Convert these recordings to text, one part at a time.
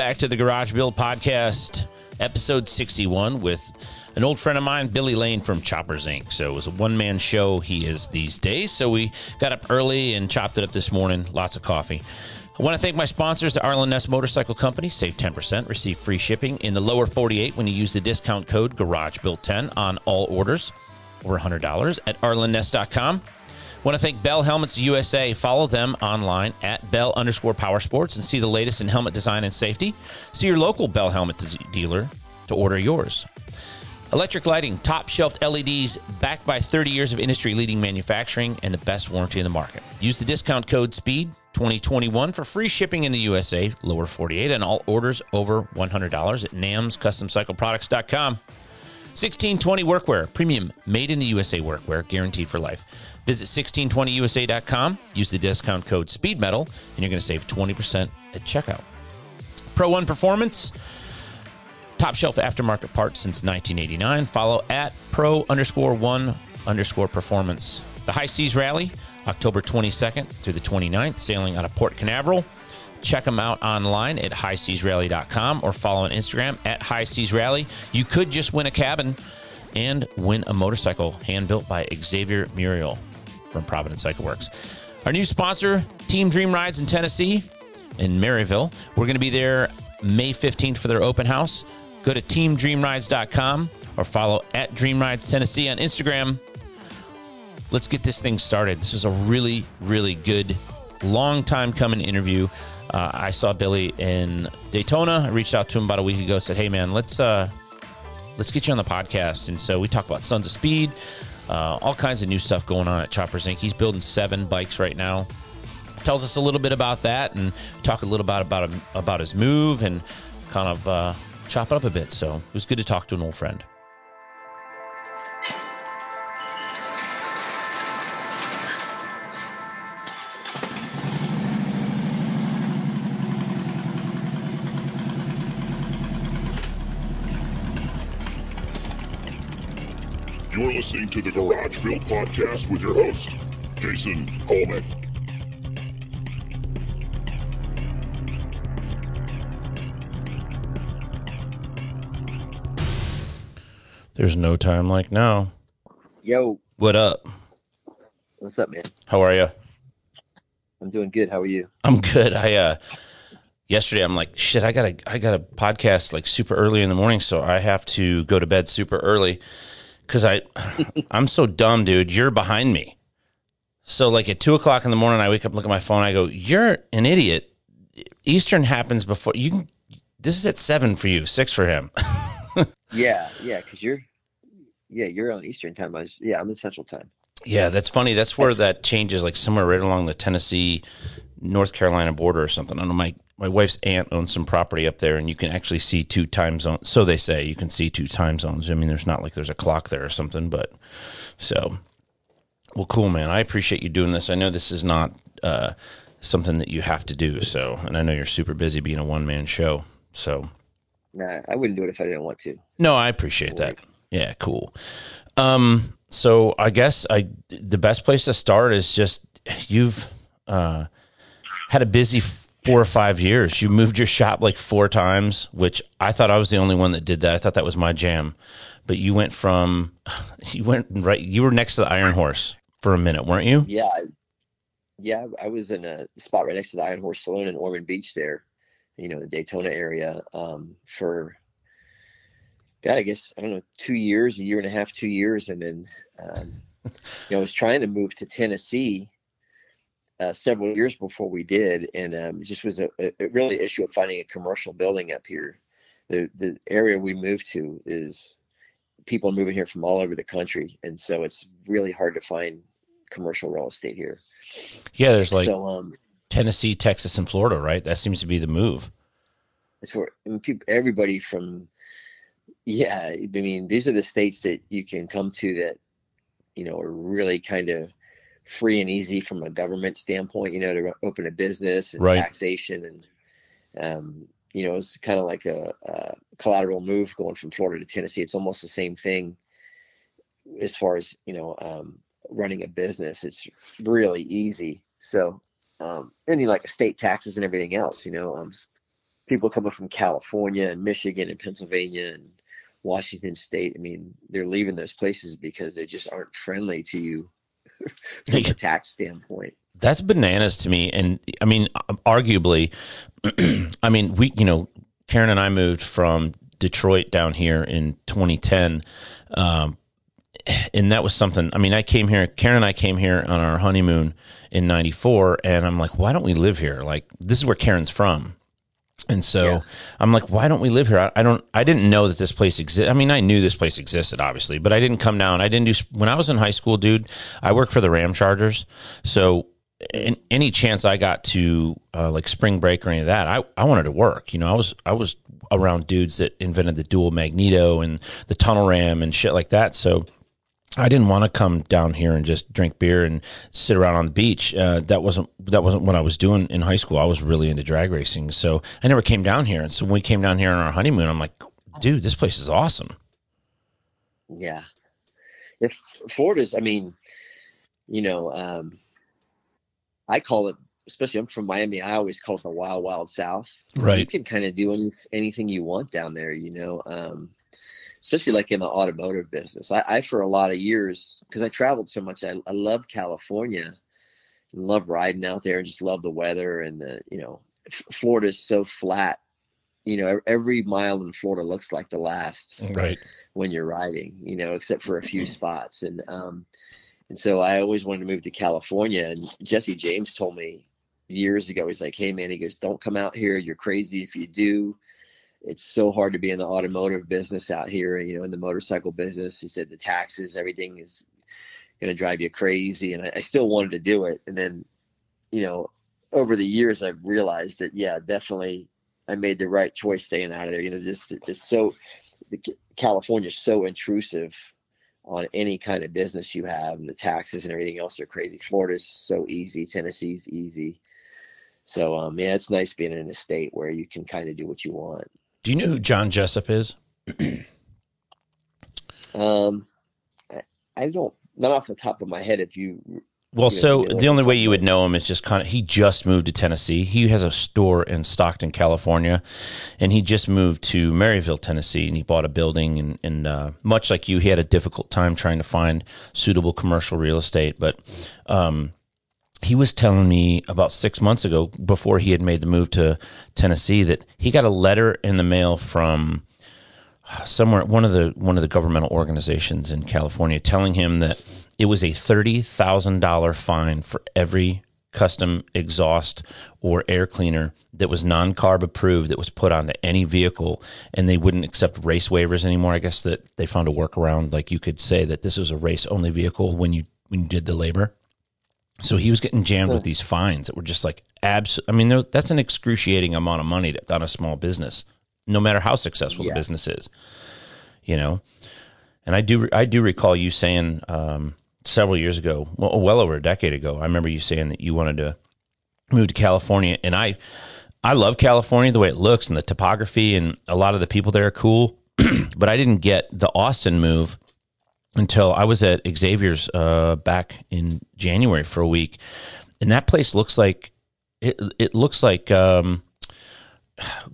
Back to the Garage Built Podcast, episode 61, with an old friend of mine, Billy Lane from Choppers Inc. So it was a one man show he is these days. So we got up early and chopped it up this morning. Lots of coffee. I want to thank my sponsors, the Arlen Ness Motorcycle Company. Save 10%, receive free shipping in the lower 48 when you use the discount code GarageBuilt10 on all orders over $100 at arlenness.com. Want to thank Bell Helmets USA. Follow them online at Bell underscore Power Sports and see the latest in helmet design and safety. See your local Bell Helmet dealer to order yours. Electric lighting, top shelf LEDs backed by 30 years of industry leading manufacturing and the best warranty in the market. Use the discount code SPEED 2021 for free shipping in the USA, lower 48, and all orders over $100 at namscustomcycleproducts.com. 1620 Workwear, premium made in the USA workwear, guaranteed for life. Visit 1620usa.com, use the discount code SPEEDMETAL, and you're going to save 20% at checkout. Pro One Performance, top shelf aftermarket parts since 1989. Follow at pro underscore one underscore performance. The High Seas Rally, October 22nd through the 29th, sailing out of Port Canaveral. Check them out online at highseasrally.com or follow on Instagram at High Seas Rally. You could just win a cabin and win a motorcycle hand built by Xavier Muriel from Providence Cycle Works. Our new sponsor, Team Dream Rides in Tennessee in Maryville. We're going to be there May 15th for their open house. Go to teamdreamrides.com or follow at Dream Rides Tennessee on Instagram. Let's get this thing started. This is a really, really good, long time coming interview. Uh, I saw Billy in Daytona. I reached out to him about a week ago. Said, "Hey, man, let's uh, let's get you on the podcast." And so we talk about Sons of Speed, uh, all kinds of new stuff going on at Choppers Inc. He's building seven bikes right now. Tells us a little bit about that, and talk a little about about about his move, and kind of uh, chop it up a bit. So it was good to talk to an old friend. Listening to the Garage Built Podcast with your host, Jason Coleman. There's no time like now. Yo, What up? what's up, man? How are you? I'm doing good. How are you? I'm good. I uh yesterday I'm like, shit, I gotta I got a podcast like super early in the morning, so I have to go to bed super early because I I'm so dumb, dude. You're behind me. So like at two o'clock in the morning, I wake up, look at my phone, I go, You're an idiot. Eastern happens before you can this is at seven for you, six for him. Yeah, yeah, because you're, yeah, you're on Eastern time. I was, yeah, I'm in Central time. Yeah, that's funny. That's where that changes, like somewhere right along the Tennessee, North Carolina border or something. I don't know my my wife's aunt owns some property up there, and you can actually see two time zones. So they say you can see two time zones. I mean, there's not like there's a clock there or something, but so well, cool, man. I appreciate you doing this. I know this is not uh, something that you have to do. So, and I know you're super busy being a one man show. So, Nah, I wouldn't do it if I didn't want to. no, I appreciate that. Yeah, cool. Um, so I guess I the best place to start is just you've uh, had a busy four or five years. You moved your shop like four times, which I thought I was the only one that did that. I thought that was my jam. But you went from you went right. You were next to the Iron Horse for a minute, weren't you? Yeah, yeah, I was in a spot right next to the Iron Horse Saloon in Ormond Beach there, you know, the Daytona area, um, for God, I guess I don't know, two years, a year and a half, two years, and then um, you know, I was trying to move to Tennessee uh, several years before we did, and um, it just was a, a really issue of finding a commercial building up here. The the area we moved to is people moving here from all over the country, and so it's really hard to find commercial real estate here. Yeah, there's like so um, Tennessee, Texas, and Florida, right? That seems to be the move. it's where I mean, people, everybody from, yeah, I mean, these are the states that you can come to that, you know, are really kind of free and easy from a government standpoint, you know, to open a business and Right. taxation and, um, you know, it's kind of like a, a collateral move going from Florida to Tennessee. It's almost the same thing as far as, you know, um, running a business. It's really easy. So, um, and you know, like state taxes and everything else, you know, um, people coming from California and Michigan and Pennsylvania and Washington State. I mean, they're leaving those places because they just aren't friendly to you from a tax standpoint. That's bananas to me. And I mean, arguably, I mean, we, you know, Karen and I moved from Detroit down here in 2010. Um, and that was something, I mean, I came here, Karen and I came here on our honeymoon in 94. And I'm like, why don't we live here? Like, this is where Karen's from. And so Yeah. I'm like, why don't we live here? I, I don't, I didn't know that this place existed. I mean, I knew this place existed, obviously, but I didn't come down. I didn't do, when I was in high school, dude, I worked for the Ram Chargers. So in, any chance I got to uh, like spring break or any of that, I, I wanted to work. You know, I was, I was around dudes that invented the dual magneto and the tunnel ram and shit like that. So I didn't want to come down here and just drink beer and sit around on the beach. Uh, that wasn't that wasn't what I was doing in high school. I was really into drag racing, so I never came down here. And so when we came down here on our honeymoon, I'm like, dude, this place is awesome. Yeah. If Florida's, I mean, you know, um, I call it, especially I'm from Miami, I always call it the wild, wild South. Right. You can kind of do any, anything you want down there, you know, um, especially like in the automotive business. I, I for a lot of years, because I traveled so much, I, I love California and love riding out there and just love the weather and the, you know, F- Florida's so flat. You know, every mile in Florida looks like the last Right. when you're riding, you know, except for a few spots. And um, and so I always wanted to move to California. And Jesse James told me years ago, he's like, "Hey man," he goes, "Don't come out here. You're crazy if you do. It's so hard to be in the automotive business out here. You know, in the motorcycle business." He said the taxes, everything is going to drive you crazy. And I, I still wanted to do it. And then, you know, over the years, I've realized that yeah, definitely, I made the right choice staying out of there. You know, just it's so California is so intrusive on any kind of business you have, and the taxes and everything else are crazy. Florida's so easy, Tennessee's easy. So um, yeah, it's nice being in a state where you can kind of do what you want. Do you know who John Jessup is? Um, I, I don't, not off the top of my head. If you, Well, Yeah, so you know, the only way you would know him is just kind of he just moved to Tennessee. He has a store in Stockton, California, and he just moved to Maryville, Tennessee, and he bought a building. And, and uh, much like you, he had a difficult time trying to find suitable commercial real estate. But um, he was telling me about six months ago, before he had made the move to Tennessee, that he got a letter in the mail from uh, somewhere one of the one of the governmental organizations in California telling him that it was a thirty thousand dollar fine for every custom exhaust or air cleaner that was non carb approved that was put onto any vehicle and they wouldn't accept race waivers anymore. I guess that they found a workaround like you could say that this was a race only vehicle when you when you did the labor. So he was getting jammed with these fines that were just like abs. I mean, that's an excruciating amount of money to, on a small business, no matter how successful Yeah. the business is. You know, and I do I do recall you saying um, several years ago, well, well over a decade ago. I remember you saying that you wanted to move to California, and I I love California the way it looks and the topography, and a lot of the people there are cool. but I didn't get the Austin move until I was at Xavier's uh, back in January for a week, and that place looks like it. It looks like um,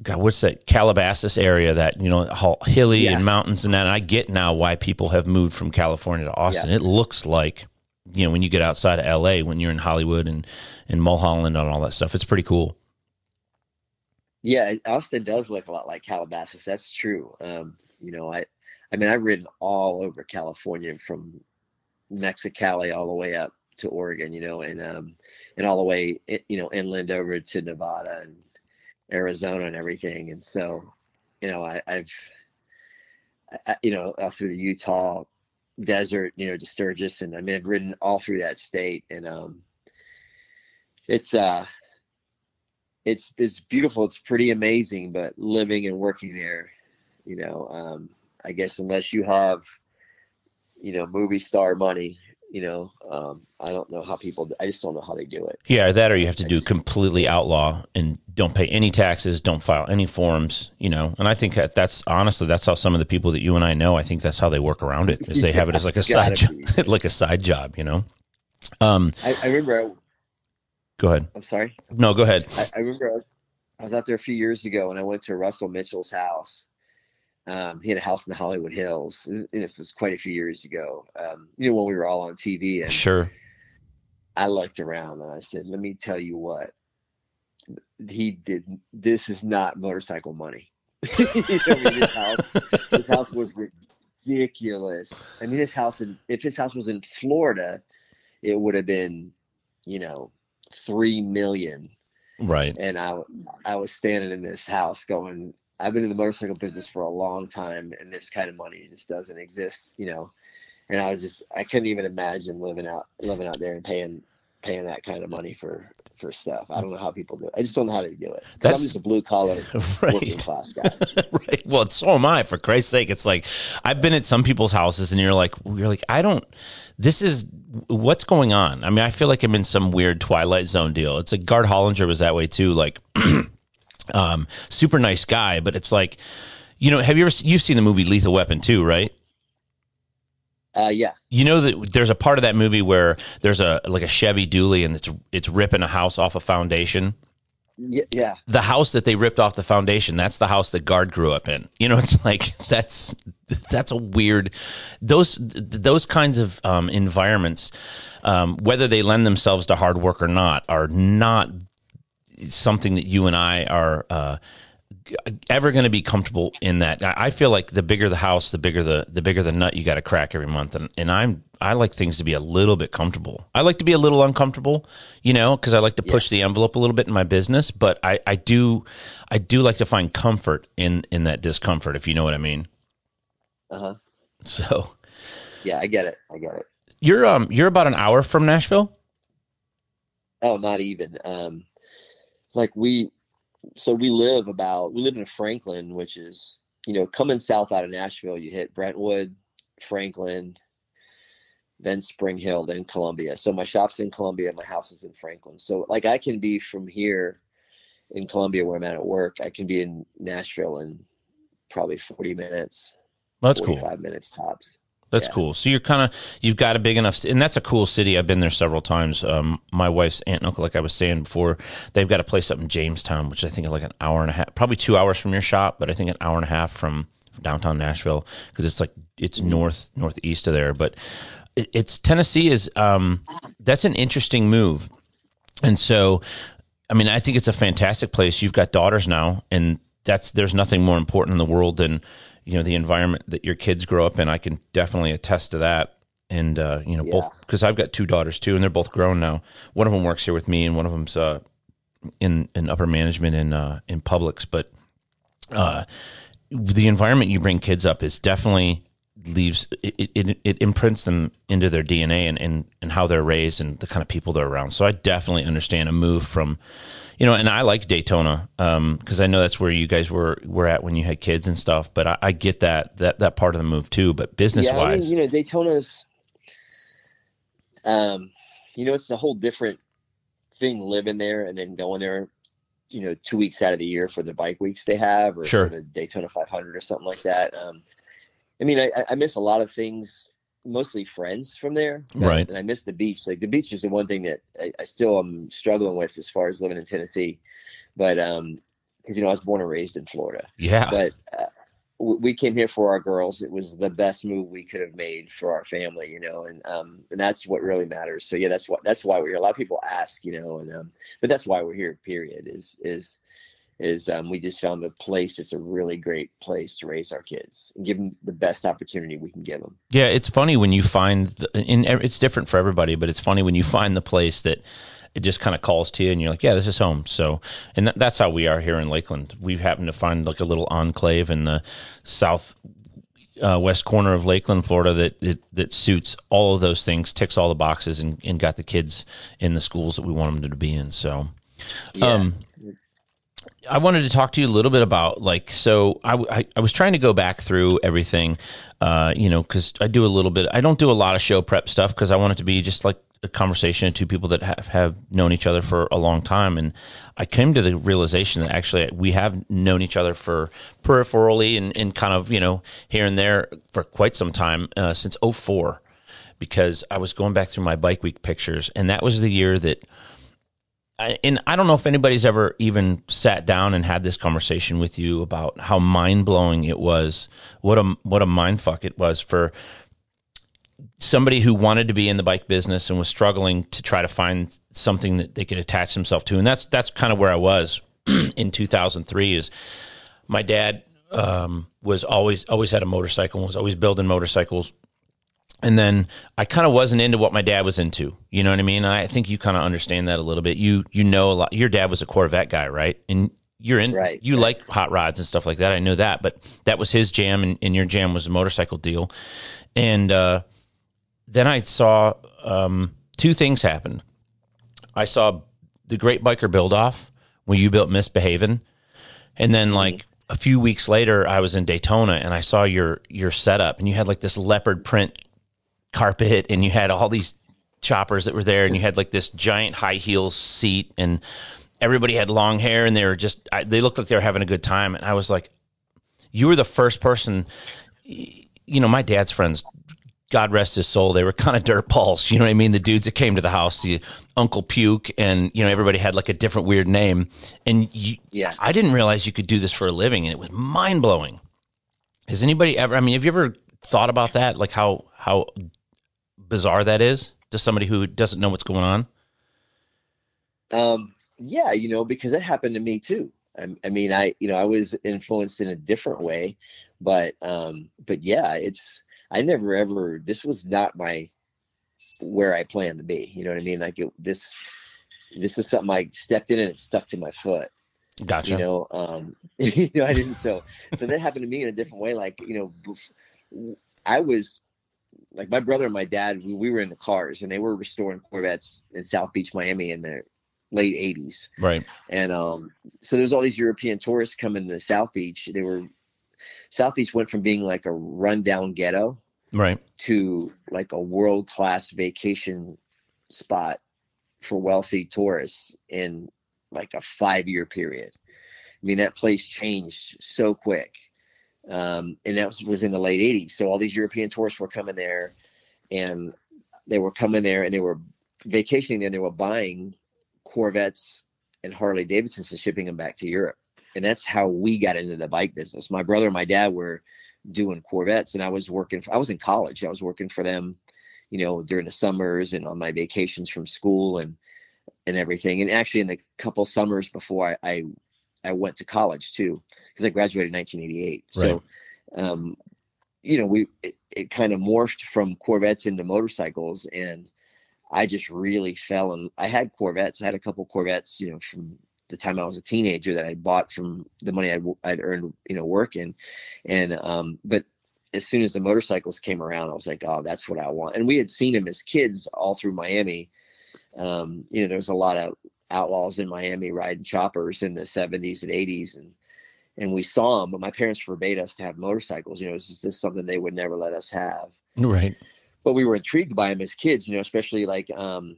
God, what's that Calabasas area? That you know, all hilly Yeah. and mountains and that. And I get now why people have moved from California to Austin. It looks like you know when you get outside of L.A. when you're in Hollywood and and Mulholland and all that stuff. It's pretty cool. yeah, Austin does look a lot like Calabasas. That's true. Um, you know, I, I mean, I've ridden all over California from Mexicali all the way up to Oregon, you know, and um, and all the way, you know, inland over to Nevada and Arizona and everything. And so, you know, I, I- you know, out through the Utah desert, you know, to Sturgis, and I mean, I've ridden all through that state, and um, it's uh, it's it's beautiful. It's pretty amazing, but living and working there, you know, um, I guess unless you have, you know, movie star money, you know, um, I don't know how people. I just don't know how they do it. Yeah, that or you have to do completely outlaw and don't pay any taxes, don't file any forms, you know. And I think that that's honestly that's how some of the people that you and I know. I think that's how they work around it. Is they have it as like a side job, like a side job, you know. Um, I, I remember Go ahead. I'm sorry. No, go ahead. I, I remember I I was, out there a few years ago and I went to Russell Mitchell's house. Um, he had a house in the Hollywood Hills. And this was quite a few years ago. Um, you know, when we were all on TV. And sure. I looked around and I said, let me tell you what. He did. This is not motorcycle money. I mean, his, house, his house was ridiculous. I mean, his house, in, if his house was in Florida, it would have been, you know, three million. Right. And I I was standing in this house going, I've been in the motorcycle business for a long time and this kind of money just doesn't exist, you know. And I was just I couldn't even imagine living out living out there and paying paying that kind of money for for stuff. I don't know how people do it. I just don't know how to do it. That's I'm just a blue collar right. working class guy. right. Well, so am I. For Christ's sake, it's like I've been at some people's houses, and you're like, you're like, I don't. This is what's going on. I mean, I feel like I'm in some weird Twilight Zone deal. It's like Gard Hollinger was that way too. Like, um, super nice guy, but it's like, you know, have you ever you've seen the movie Lethal Weapon too, right? Uh, yeah. You know that there's a part of that movie where there's a like a Chevy Dually and it's it's ripping a house off a foundation. Yeah. The house that they ripped off the foundation, that's the house that Gard grew up in. You know, it's like that's that's a weird those those kinds of um, environments, um, whether they lend themselves to hard work or not, are not something that you and I are uh, ever going to be comfortable in that. I feel like the bigger the house, the bigger the the bigger the nut you got to crack every month, and and I'm I like things to be a little bit comfortable. I like to be a little uncomfortable, you know, because I like to push yeah. the envelope a little bit in my business. But I I do I do like to find comfort in in that discomfort, if you know what I mean. Uh huh. So. Yeah, I get it. I get it. You're um you're about an hour from Nashville. Oh, not even. Um, like we so we live about we live in Franklin, which is you know coming south out of Nashville, you hit Brentwood, Franklin, then Spring Hill, then Columbia. So my shop's in Columbia, my house is in Franklin. So like I can be from here in Columbia where I'm at at work, I can be in Nashville in probably 40 minutes. That's cool. Five minutes tops. That's yeah. cool. So you're kind of you've got a big enough, and that's a cool city. I've been there several times. Um, my wife's aunt and uncle, like I was saying before, they've got a place up in Jamestown, which I think is like an hour and a half, probably two hours from your shop, but I think an hour and a half from downtown Nashville because it's like it's north northeast of there. But it, it's Tennessee is um, that's an interesting move, and so I mean I think it's a fantastic place. You've got daughters now, and that's there's nothing more important in the world than you know the environment that your kids grow up in. I can definitely attest to that. And uh, you know yeah. both because I've got two daughters too, and they're both grown now. One of them works here with me, and one of them's uh, in in upper management in uh, in Publix. But uh, the environment you bring kids up is definitely leaves it, it, it imprints them into their DNA and, and and how they're raised and the kind of people they're around. So I definitely understand a move from you know, and I like Daytona because um, I know that's where you guys were were at when you had kids and stuff. But I, I get that that that part of the move too. But business yeah, wise, I mean, you know, Daytona's, um, you know, it's a whole different thing living there and then going there, you know, two weeks out of the year for the bike weeks they have, or sure. the Daytona 500 or something like that. Um, I mean, I, I miss a lot of things mostly friends from there. Right. And I miss the beach. Like the beach is the one thing that I, I still am struggling with as far as living in Tennessee. But um, because you know I was born and raised in Florida. Yeah. But uh, we came here for our girls. It was the best move we could have made for our family, you know, and um, and that's what really matters. So yeah, that's what that's why we're here. A lot of people ask, you know, and um, but that's why we're here. Period. Is is is um, we just found a place that's a really great place to raise our kids and give them the best opportunity we can give them. Yeah, it's funny when you find, the, in, it's different for everybody, but it's funny when you find the place that it just kind of calls to you and you're like, yeah, this is home. So, and that, that's how we are here in Lakeland. We've happened to find like a little enclave in the south uh, west corner of Lakeland, Florida, that, that that suits all of those things, ticks all the boxes, and, and got the kids in the schools that we want them to be in. So, yeah. um, I wanted to talk to you a little bit about like so I, I, I was trying to go back through everything, uh, you know, because I do a little bit. I don't do a lot of show prep stuff because I want it to be just like a conversation of two people that have, have known each other for a long time. And I came to the realization that actually we have known each other for peripherally and, and kind of, you know, here and there for quite some time uh, since 04 because I was going back through my bike week pictures. And that was the year that I, and I don't know if anybody's ever even sat down and had this conversation with you about how mind blowing it was. What a what a mind fuck it was for somebody who wanted to be in the bike business and was struggling to try to find something that they could attach themselves to. And that's that's kind of where I was in 2003. Is my dad um, was always always had a motorcycle, and was always building motorcycles, and then I kind of wasn't into what my dad was into. You know what I mean? And I think you kind of understand that a little bit. You you know a lot. Your dad was a Corvette guy, right? And you're in Right. you like hot rods and stuff like that. I know that, but that was his jam, and, and your jam was a motorcycle deal. And uh, then I saw um, two things happen. I saw the Great Biker Build Off when you built Misbehaving, and then like a few weeks later, I was in Daytona and I saw your your setup, and you had like this leopard print carpet, and you had all these choppers that were there, and you had like this giant high heels seat, and everybody had long hair, and they were just I, they looked like they were having a good time, and I was like, you were the first person. You know, my dad's friends God rest his soul, they were kind of dirt balls. You know what I mean? The dudes that came to the house, the Uncle Puke, and you know everybody had like a different weird name. And you, Yeah. I didn't realize you could do this for a living, and it was mind blowing. Has anybody ever? I mean, have you ever thought about that? Like how how bizarre that is to somebody who doesn't know what's going on? Um, yeah, you know, because that happened to me too. I, I mean, I, you know, I was influenced in a different way, but, um, but yeah, it's, I never ever, this was not my, where I planned to be. You know what I mean? Like it, this, this is something I stepped in and it stuck to my foot. Gotcha. You know, um, you know, I didn't, so, so that happened to me in a different way. Like, you know, I was, like my brother and my dad, we, we were in the cars and they were restoring Corvettes in South Beach, Miami in the late 80s. right. And um, so there's all these European tourists coming to South Beach. They were South Beach went from being like a rundown ghetto Right. to like a world class vacation spot for wealthy tourists in like a five year period. I mean, that place changed so quick. Um, and that was, was in the late 80s. So all these European tourists were coming there and they were coming there and they were vacationing there and they were buying Corvettes and Harley Davidsons and shipping them back to Europe. And that's how we got into the bike business. My brother and my dad were doing Corvettes and I was working, for, I was in college. I was working for them, you know, during the summers and on my vacations from school and, and everything. And actually in the couple summers before I, I, I went to college too, because I graduated in 1988. So, um, you know, we, it, it kind of morphed from Corvettes into motorcycles and I just really fell and I had Corvettes. I had a couple Corvettes, you know, from the time I was a teenager that I bought from the money I'd, I'd earned, you know, working. And, um, but as soon as the motorcycles came around, I was like, oh, that's what I want. And we had seen them as kids all through Miami. Um, you know, there was a lot of outlaws in Miami riding choppers in the 70s and 80s. And, and we saw them, but my parents forbade us to have motorcycles. You know, it's just something they would never let us have Right. but we were intrigued by them as kids, you know, especially like, um,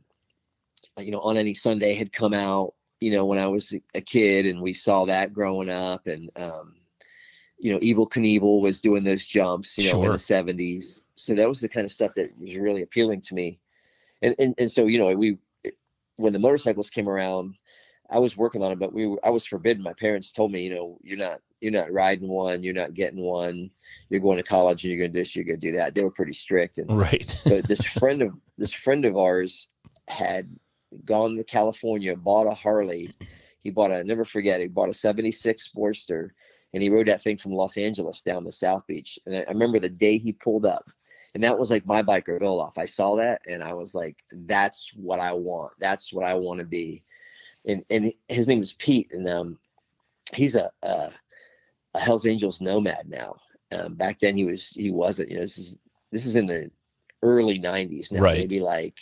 you know, on any Sunday had come out, you know, when I was a kid and we saw that growing up and, um, you know, Evel Knievel was doing those jumps, you know, in the seventies. So that was the kind of stuff that was really appealing to me. And, and, and so, you know, we, when the motorcycles came around, I was working on it, but we were, I was forbidden. My parents told me, you know, you're not, you're not riding one, you're not getting one, you're going to college and you're going to do this, you're going to do that. They were pretty strict. And, Right. but this friend of this friend of ours had gone to California, bought a Harley. He bought a I'll never forget. He bought a '76 Sportster, and he rode that thing from Los Angeles down to South Beach. And I, I remember the day he pulled up, and that was like my biker build off. I saw that, and I was like, "That's what I want. That's what I want to be." And and his name is Pete, and um, he's a a, a Hell's Angels nomad now. Um, back then he was he wasn't. You know, this is this is in the early 90s now Right. maybe like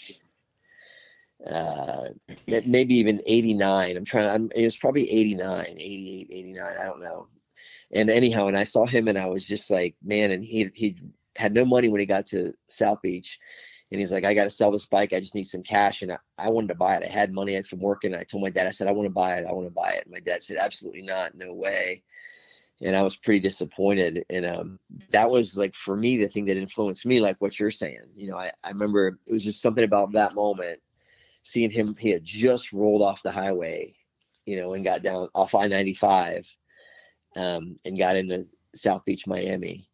uh, maybe even 89. I'm trying I'm, it was probably 89, 88, 89. I don't know. And anyhow, and I saw him and I was just like, man, and he, he had no money when he got to South Beach. And he's like, I got to sell this bike. I just need some cash. And I, I wanted to buy it. I had money from working. I told my dad, I said, I want to buy it. I want to buy it. My dad said, absolutely not. No way. And I was pretty disappointed. And um, that was like, for me, the thing that influenced me, like what you're saying. You know, I, I remember it was just something about that moment seeing him, he had just rolled off the highway, you know, and got down off I 95 um, and got into South Beach, Miami.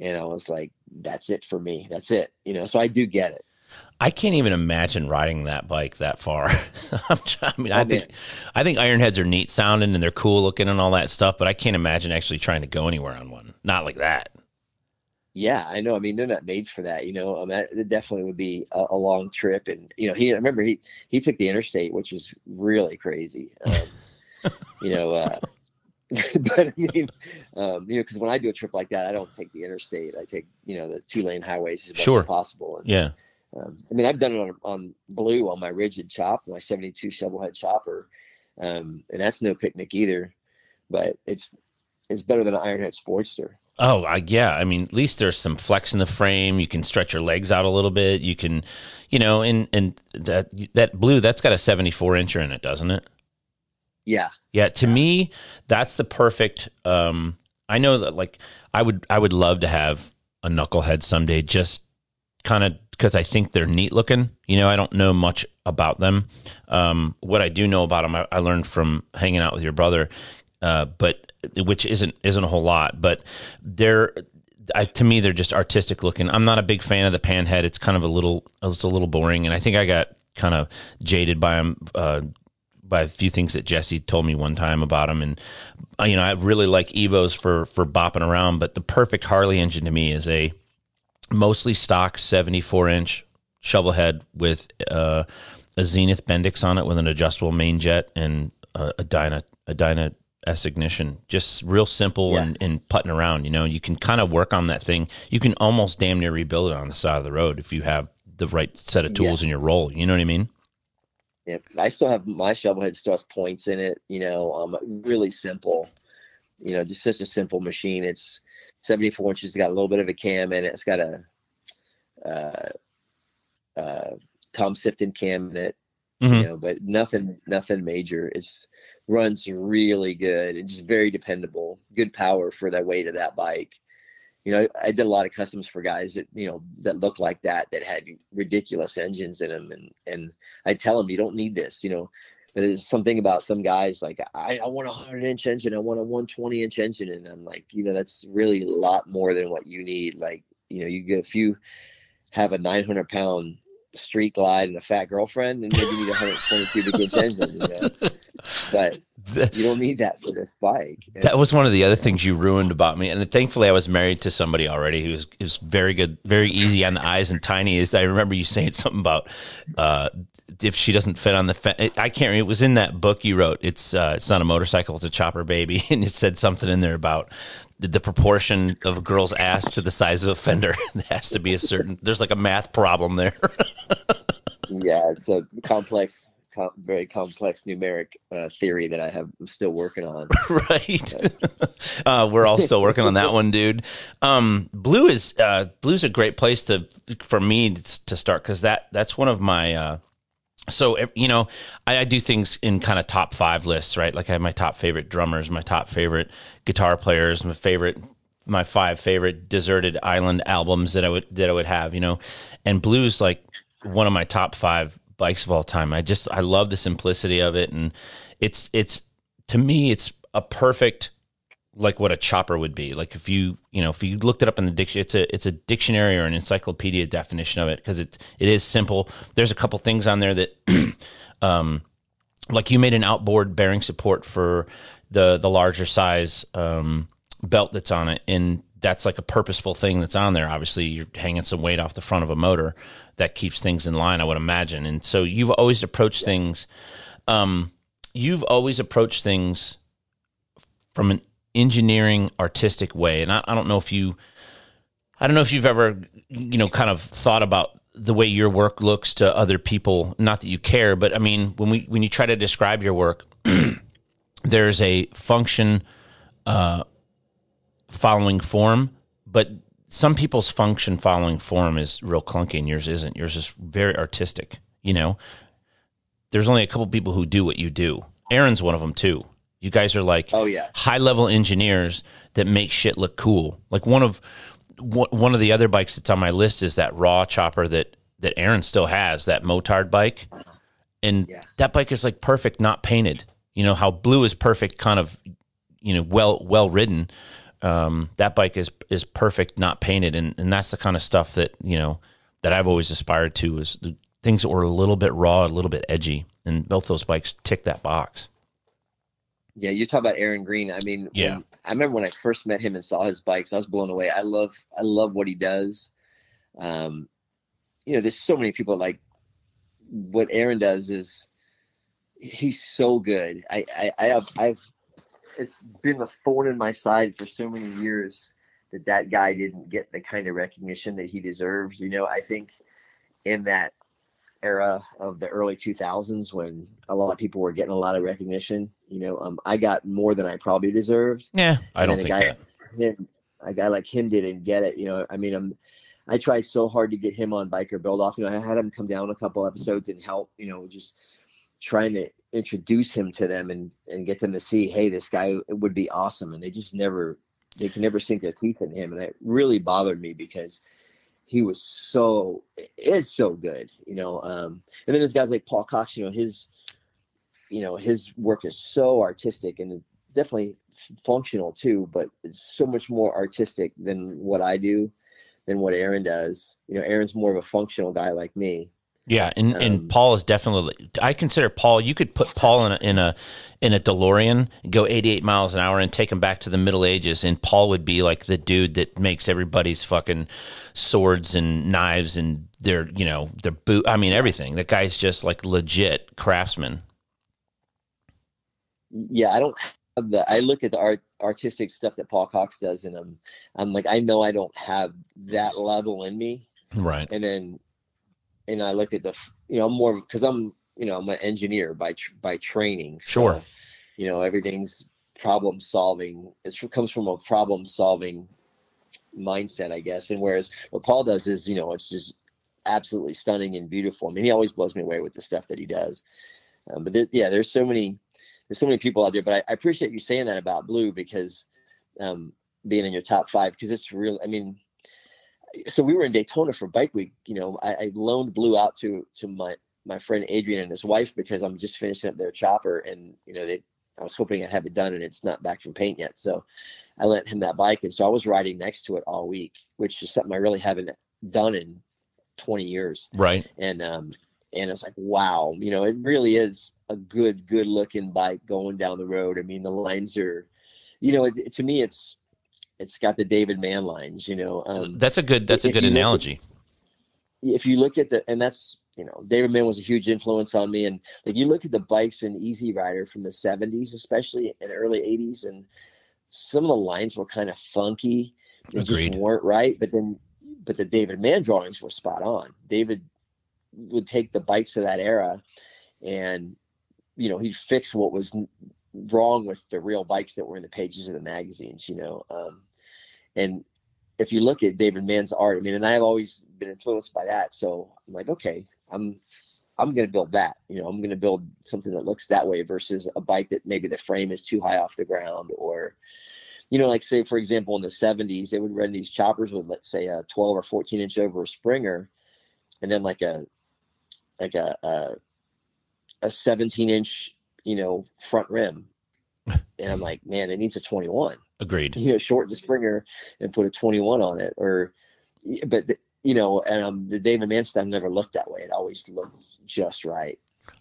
And I was like, that's it for me. That's it. You know, so I do get it. I can't even imagine riding that bike that far. i mean, oh, I think I think Ironheads are neat sounding and they're cool looking and all that stuff, but I can't imagine actually trying to go anywhere on one. Not like that. Yeah, I know. I mean, they're not made for that. You know, um, it definitely would be a, a, long trip. And you know, he I remember he he took the interstate, which was really crazy. Um, you know, uh, but I mean, um, you know, because when I do a trip like that, I don't take the interstate. I take you know the two lane highways as much sure. as possible. And, yeah. Um, I mean, I've done it on, on blue on my rigid chop, my '72 shovelhead chopper, um, and that's no picnic either. But it's it's better than an Ironhead Sportster. Oh, I, yeah. I mean, at least there's some flex in the frame. You can stretch your legs out a little bit. You can, you know, and and that that blue that's got a 74 incher in it, doesn't it? Yeah. Yeah. To yeah. me, that's the perfect. Um, I know that like I would I would love to have a knucklehead someday, just kind of because I think they're neat looking. You know, I don't know much about them. Um, what I do know about them, I, I learned from hanging out with your brother. Uh, but which isn't isn't a whole lot, but they're I, to me they're just artistic looking. I'm not a big fan of the panhead. It's kind of a little it's a little boring, and I think I got kind of jaded by them. Uh, by a few things that Jesse told me one time about them, and uh, you know I really like Evos for for bopping around. But the perfect Harley engine to me is a mostly stock 74 inch shovel head with uh, a Zenith Bendix on it with an adjustable main jet and a, a Dyna a Dyna S ignition. Just real simple yeah. and, and putting around. You know, you can kind of work on that thing. You can almost damn near rebuild it on the side of the road if you have the right set of tools yeah. in your roll. You know what I mean? Yeah, I still have my shovel head still has points in it. You know, um, really simple. You know, just such a simple machine. It's 74 inches. It's got a little bit of a cam in it. It's got a uh, uh, Tom Sifton cam in it. Mm-hmm. You know, but nothing, nothing major. It's runs really good and just very dependable. Good power for that weight of that bike. You know, I did a lot of customs for guys that you know that looked like that that had ridiculous engines in them, and and I tell them you don't need this. You know, but there's something about some guys like I, I want a hundred inch engine, I want a 120 inch engine, and I'm like, you know, that's really a lot more than what you need. Like, you know, you get if you have a 900 pound street glide and a fat girlfriend, and maybe you need a 120 cubic inch engine. You know? but you don't need that for this bike. That was one of the other things you ruined about me. And thankfully, I was married to somebody already who was, was very good, very easy on the eyes and tiny. Is I remember you saying something about uh, if she doesn't fit on the fence. I can't. Remember. It was in that book you wrote. It's uh, it's not a motorcycle. It's a chopper baby, and it said something in there about the proportion of a girl's ass to the size of a fender. it has to be a certain. There's like a math problem there. yeah, it's a complex com- very complex numeric uh, theory that I have I'm still working on. right. uh, we're all still working on that one, dude. Um, blue is uh, blue's a great place to for me to start because that that's one of my. Uh, so you know, I, I do things in kind of top five lists, right? Like I have my top favorite drummers, my top favorite guitar players, my favorite my five favorite deserted island albums that I would that I would have, you know, and blues like one of my top five bikes of all time. I just I love the simplicity of it, and it's it's to me it's a perfect like what a chopper would be. Like if you you know if you looked it up in the dictionary, it's a it's a dictionary or an encyclopedia definition of it because it it is simple. There's a couple things on there that, um, like you made an outboard bearing support for the the larger size um, belt that's on it, and that's like a purposeful thing that's on there. Obviously, you're hanging some weight off the front of a motor that keeps things in line, I would imagine. And so you've always approached things, um, you've always approached things from an engineering, artistic way. And I, I don't know if you, I don't know if you've ever, you know, kind of thought about the way your work looks to other people. Not that you care, but I mean, when we when you try to describe your work, there's a function uh, following form, but some people's function following form is real clunky, and yours isn't. Yours is very artistic. You know, there's only a couple people who do what you do. Aaron's one of them too. You guys are like Oh, yeah. high level engineers that make shit look cool. Like one of one of the other bikes that's on my list is that raw chopper that that Aaron still has, that motard bike. And Yeah. that bike is like perfect, not painted. You know how blue is perfect, kind of, you know, well well ridden. Um, that bike is is perfect, not painted, and and that's the kind of stuff that you know that I've always aspired to is the things that were a little bit raw, a little bit edgy, and both those bikes tick that box. Yeah, you talk about Aaron Green. I mean, when- Yeah. I remember when I first met him and saw his bikes, I was blown away. I love, I love what he does. Um, you know, there's so many people like what Aaron does is he's so good. I, I, I have, I've, it's been a thorn in my side for so many years that that guy didn't get the kind of recognition that he deserves. You know, I think in that era of the early 2000s when a lot of people were getting a lot of recognition. You know, um, I got more than I probably deserved. Yeah, I don't think a guy, that. Him, a guy like him didn't get it. You know, I mean, I'm, I tried so hard to get him on Biker Build Off. You know, I had him come down a couple episodes and help. You know, just trying to introduce him to them and and get them to see, hey, this guy would be awesome. And they just never, they can never sink their teeth in him, and that really bothered me because he was so is so good, you know. Um, and then there's guys like Paul Cox, you know, his you know, his work is so artistic and definitely functional too, but it's so much more artistic than what I do, than what Aaron does. You know, Aaron's more of a functional guy like me. Yeah, and, and Um, Paul is definitely. I consider Paul. You could put Paul in a in a in a DeLorean, go 88 miles an hour, and take him back to the Middle Ages, and Paul would be like the dude that makes everybody's fucking swords and knives and their you know their boot. I mean everything. That guy's just like legit craftsman. Yeah, I don't have the. I look at the art artistic stuff that Paul Cox does, and I'm I'm like, I know I don't have that level in me. Right. and then and I look at the you know I'm more because I'm you know I'm an engineer by by training. So, Sure. You know everything's problem solving. It comes from a problem solving mindset, I guess. And whereas what Paul does is you know it's just absolutely stunning and beautiful. I mean, he always blows me away with the stuff that he does. Um, but there, yeah, there's so many there's so many people out there. But I, I appreciate you saying that about Blue because um, being in your top five because it's real. I mean so we were in Daytona for Bike Week. You know, I, I loaned Blue out to to my my friend Adrian and his wife because I'm just finishing up their chopper, and you know they. I was hoping I'd have it done, and it's not back from paint yet. So I lent him that bike, and so I was riding next to it all week, which is something I really haven't done in 20 years. Right. And um, and it's like, wow, you know, it really is a good, good looking bike going down the road. I mean, the lines are, you know, it, to me, it's it's got the David Mann lines, you know. Um, That's a good. That's a good look at- analogy. if you look at the and that's you know David Mann was a huge influence on me and like you look at the bikes in Easy Rider from the 70s especially and early 80s and some of the lines were kind of funky they Agreed. just weren't right but then but the David Mann drawings were spot on David would take the bikes of that era and you know he'd fix what was wrong with the real bikes that were in the pages of the magazines you know um and if you look at David Mann's art, I mean, and I've always been influenced by that. So I'm like, okay, I'm I'm gonna build that. You know, I'm gonna build something that looks that way versus a bike that maybe the frame is too high off the ground or you know, like say for example in the 70s, they would run these choppers with let's say a 12 or 14 inch over Springer and then like a like a a, a 17 inch, you know, front rim. And I'm like, man, it needs a 21 Agreed. you know shorten the springer and put a 21 on it or but the- you know and um, the david Manstein never looked that way it always looked just right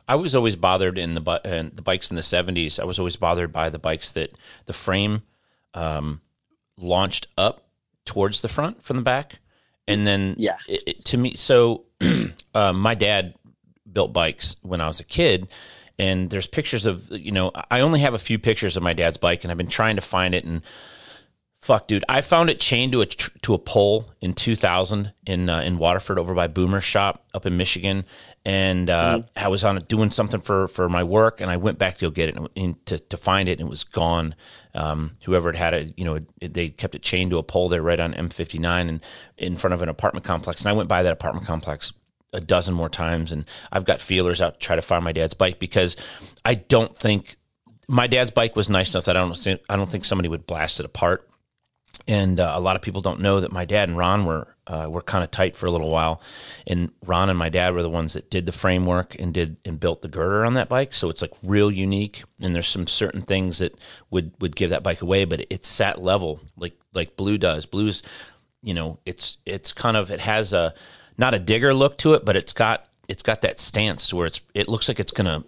I was always bothered in the bu- uh, the bikes in the seventies. I was always bothered by the bikes that the frame um, launched up towards the front from the back, and then Yeah. it, it- to me. So uh, my dad built bikes when I was a kid, and there's pictures of you know I only have a few pictures of my dad's bike, and I've been trying to find it and Fuck, dude! I found it chained to a tr- to a pole in 2000 in uh, in Waterford over by Boomer's shop up in Michigan, and uh, mm-hmm. I was on it doing something for for my work, and I went back to go get it and, to to find it, and it was gone. Um, whoever had had it, you know, it, they kept it chained to a pole there right on M59 and in front of an apartment complex. And I went by that apartment complex a dozen more times, and I've got feelers out to try to find my dad's bike because I don't think my dad's bike was nice enough that I don't I don't think somebody would blast it apart and uh, a lot of people don't know that my dad and Ron were uh, were kind of tight for a little while, and Ron and my dad were the ones that did the framework and did and built the girder on that bike. So it's like real unique, and there's some certain things that would would give that bike away, but it's sat level like like Blue does. Blue's, you know, it's it's kind of it has a not a digger look to it, but it's got it's got that stance to where it's it looks like it's gonna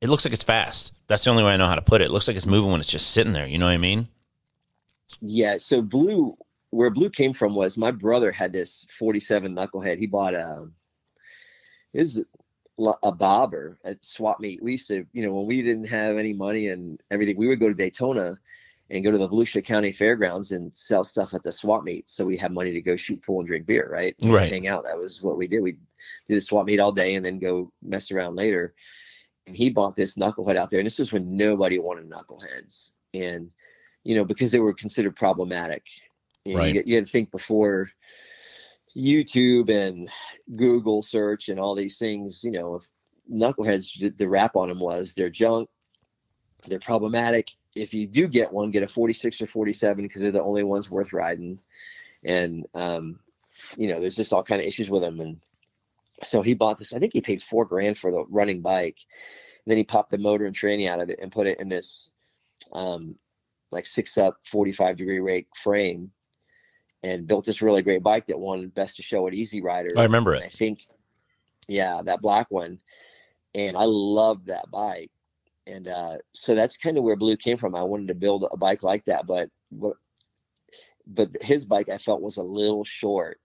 it looks like it's fast. That's the only way I know how to put it. It looks like it's moving when it's just sitting there. You know what I mean? Yeah. So blue, where blue came from was my brother had this 47 knucklehead. He bought um, a, is a bobber at swap meet. We used to, you know, when we didn't have any money and everything, we would go to Daytona and go to the Volusia County Fairgrounds and sell stuff at the swap meet. So we have money to go shoot pool and drink beer, right? Right. Hang out. That was what we did. We did the swap meet all day and then go mess around later. And he bought this knucklehead out there. And this was when nobody wanted knuckleheads. And you know, because they were considered problematic. You, right. you, you had to think before YouTube and Google search and all these things, you know, if knuckleheads, the rap on them was they're junk, they're problematic. If you do get one, get a 46 or 47 because they're the only ones worth riding. And, um, you know, there's just all kind of issues with them. And so he bought this, I think he paid four grand for the running bike. And then he popped the motor and tranny out of it and put it in this um, like six up 45 degree rake frame and built this really great bike that won best to show at easy rider i remember it i think yeah that black one and i loved that bike and uh, so that's kind of where blue came from i wanted to build a bike like that but but his bike i felt was a little short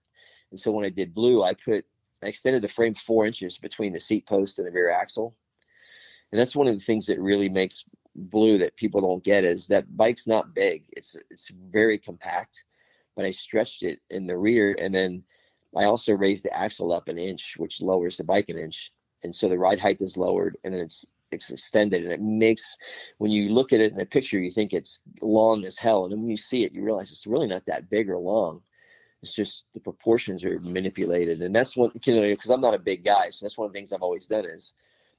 and so when i did blue i put i extended the frame four inches between the seat post and the rear axle and that's one of the things that really makes blue that people don't get is that bike's not big. It's it's very compact, but I stretched it in the rear and then I also raised the axle up an inch, which lowers the bike an inch. And so the ride height is lowered and then it's it's extended and it makes when you look at it in a picture you think it's long as hell and then when you see it you realize it's really not that big or long it's just the proportions are manipulated and that's one you know because i'm not a big guy so that's one of the things i've always done is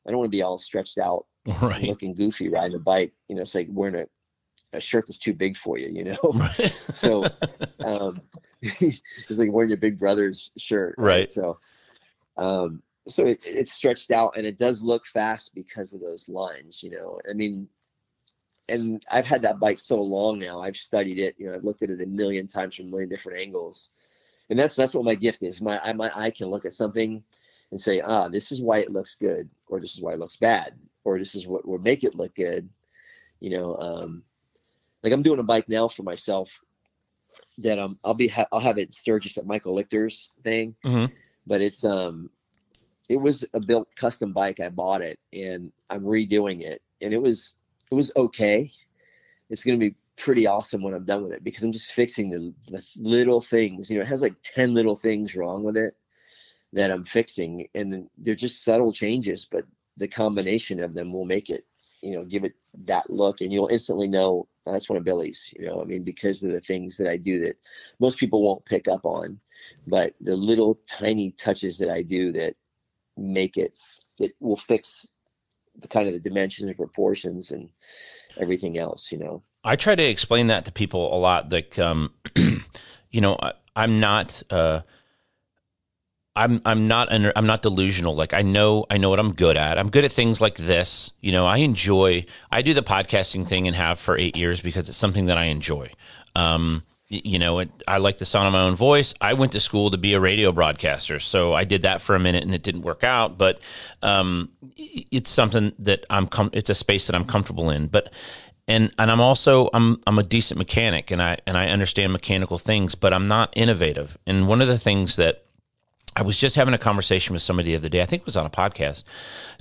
I don't want to be all stretched out, right. looking goofy riding a bike. You know, it's like wearing a, a shirt that's too big for you. You know, right. so um, it's like wearing your big brother's shirt. Right. right. So, um, so it, it's stretched out and it does look fast because of those lines. You know, I mean, and I've had that bike so long now. I've studied it. You know, I've looked at it a million times from a million different angles, and that's that's what my gift is. My I, my eye can look at something and say, ah, this is why it looks good, or this is why it looks bad, or this is what will make it look good. You know, um, like I'm doing a bike now for myself that um I'll be ha- I'll have it Sturgis at Michael Lichter's thing, mm-hmm. but it's um it was a built custom bike. I bought it and I'm redoing it, and it was it was okay. It's gonna be pretty awesome when I'm done with it because I'm just fixing the, the little things. You know, it has like ten little things wrong with it that I'm fixing, and they're just subtle changes, but the combination of them will make it, you know, give it that look, and you'll instantly know oh, that's one of Billy's. You know, I mean, because of the things that I do that most people won't pick up on, but the little tiny touches that I do that make it, it will fix the kind of the dimensions and proportions and everything else. You know, I try to explain that to people a lot. Like, um, you know, I, I'm not. Uh, I'm I'm not under, I'm not delusional. Like I know I know what I'm good at. I'm good at things like this. You know, I enjoy. I do the podcasting thing and have for eight years because it's something that I enjoy. Um, you know, it, I like the sound of my own voice. I went to school to be a radio broadcaster, so I did that for a minute and it didn't work out. But um, it's something that I'm. Com- it's a space that I'm comfortable in. But and and I'm also I'm I'm a decent mechanic and I and I understand mechanical things, but I'm not innovative. And one of the things that I was just having a conversation with somebody the other day. I think it was on a podcast,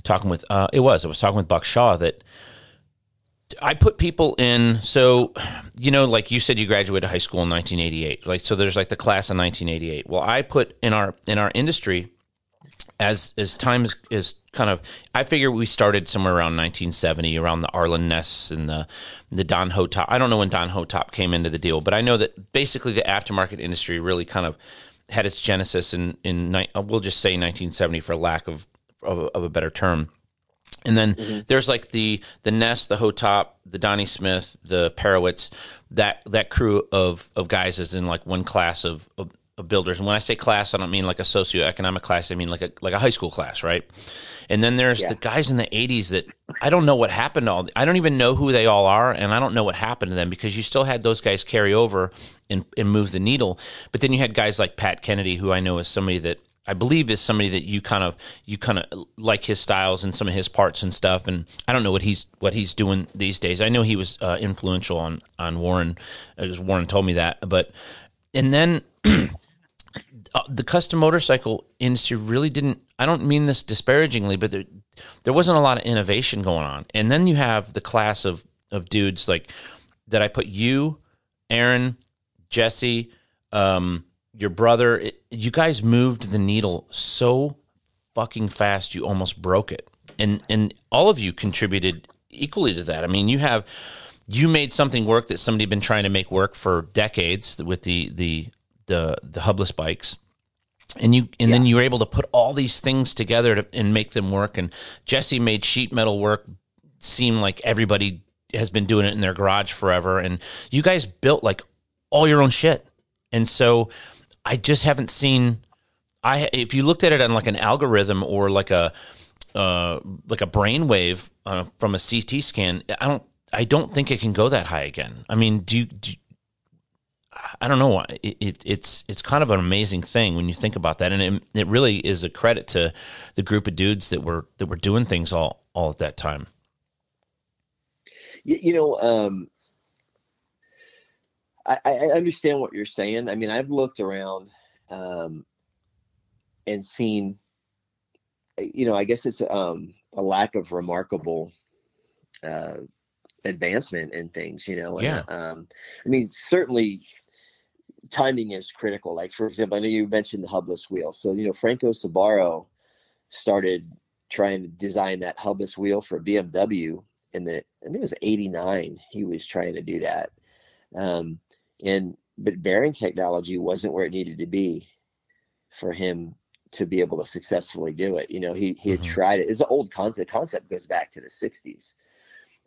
talking with. Uh, it was. I was talking with Buck Shaw that I put people in so you know like you said you graduated high school in 1988 like so there's like the class of 1988 well I put in our in our industry as as time is, is kind of I figure we started somewhere around 1970 around the Arlen Ness and the the Don Hotop. I don't know when Don Hotop came into the deal but I know that basically the aftermarket industry really kind of had its genesis in in we'll just say 1970 for lack of of, of a better term and then mm-hmm. there's like the the Ness, the Hotop, the Donnie Smith, the Perewitz, that that crew of of guys is in like one class of, of, of builders. And when I say class, I don't mean like a socioeconomic class. I mean like a like a high school class, right? And then there's yeah. the guys in the '80s that I don't know what happened to all. I don't even know who they all are, and I don't know what happened to them because you still had those guys carry over and, and move the needle. But then you had guys like Pat Kennedy, who I know is somebody that I believe is somebody that you kind of you kind of like his styles and some of his parts and stuff. And I don't know what he's what he's doing these days. I know he was uh, influential on on Warren, as Warren told me that. But and then uh, the custom motorcycle industry really didn't. I don't mean this disparagingly, but there there wasn't a lot of innovation going on. And then you have the class of of dudes like that. I put you, Aaron, Jesse. Um, your brother, it, you guys moved the needle so fucking fast you almost broke it. And and all of you contributed equally to that. I mean, you have you made something work that somebody had been trying to make work for decades with the the the the hubless bikes. And you and yeah. then you were able to put all these things together to, and make them work. And Jesse made sheet metal work seem like everybody has been doing it in their garage forever. And you guys built like all your own shit. And so I just haven't seen. I if you looked at it on like an algorithm or like a uh, like a brainwave uh, from a CT scan, I don't I don't think it can go that high again. I mean, do you, do you, I don't know. It, it, it's it's kind of an amazing thing when you think about that, and it, it really is a credit to the group of dudes that were that were doing things all all at that time. You, you know, um, I, I understand what you're saying. I mean, I've looked around um, and seen, you know, I guess it's um, a lack of remarkable uh, advancement in things, you know. Yeah. And, um, I mean, certainly timing is critical. Like, for example, I know you mentioned the hubless wheel. So, you know, Franco Sbarro started trying to design that hubless wheel for BMW in the, I think it was 89. He was trying to do that. Um, and but bearing technology wasn't where it needed to be for him to be able to successfully do it. You know, he he had mm-hmm. tried it. It's an old concept. The concept goes back to the '60s,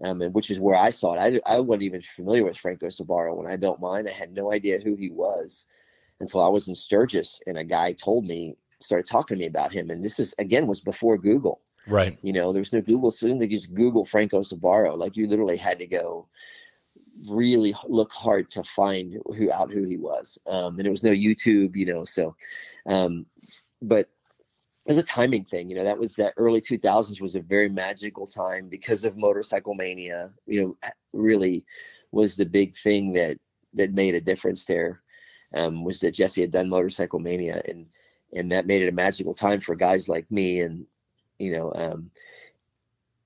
um, and which is where I saw it. I I wasn't even familiar with Franco Sbarro when I built mine. I had no idea who he was until I was in Sturgis, and a guy told me, started talking to me about him. And this is again was before Google. Right. You know, there was no Google. So they just Google Franco Sbarro. Like you literally had to go really look hard to find who out who he was. Um, and it was no YouTube, you know. So, um, but as a timing thing, you know, that was that early 2000s was a very magical time because of motorcycle mania. You know, really was the big thing that that made a difference there. Um, was that Jesse had done motorcycle mania and and that made it a magical time for guys like me and you know um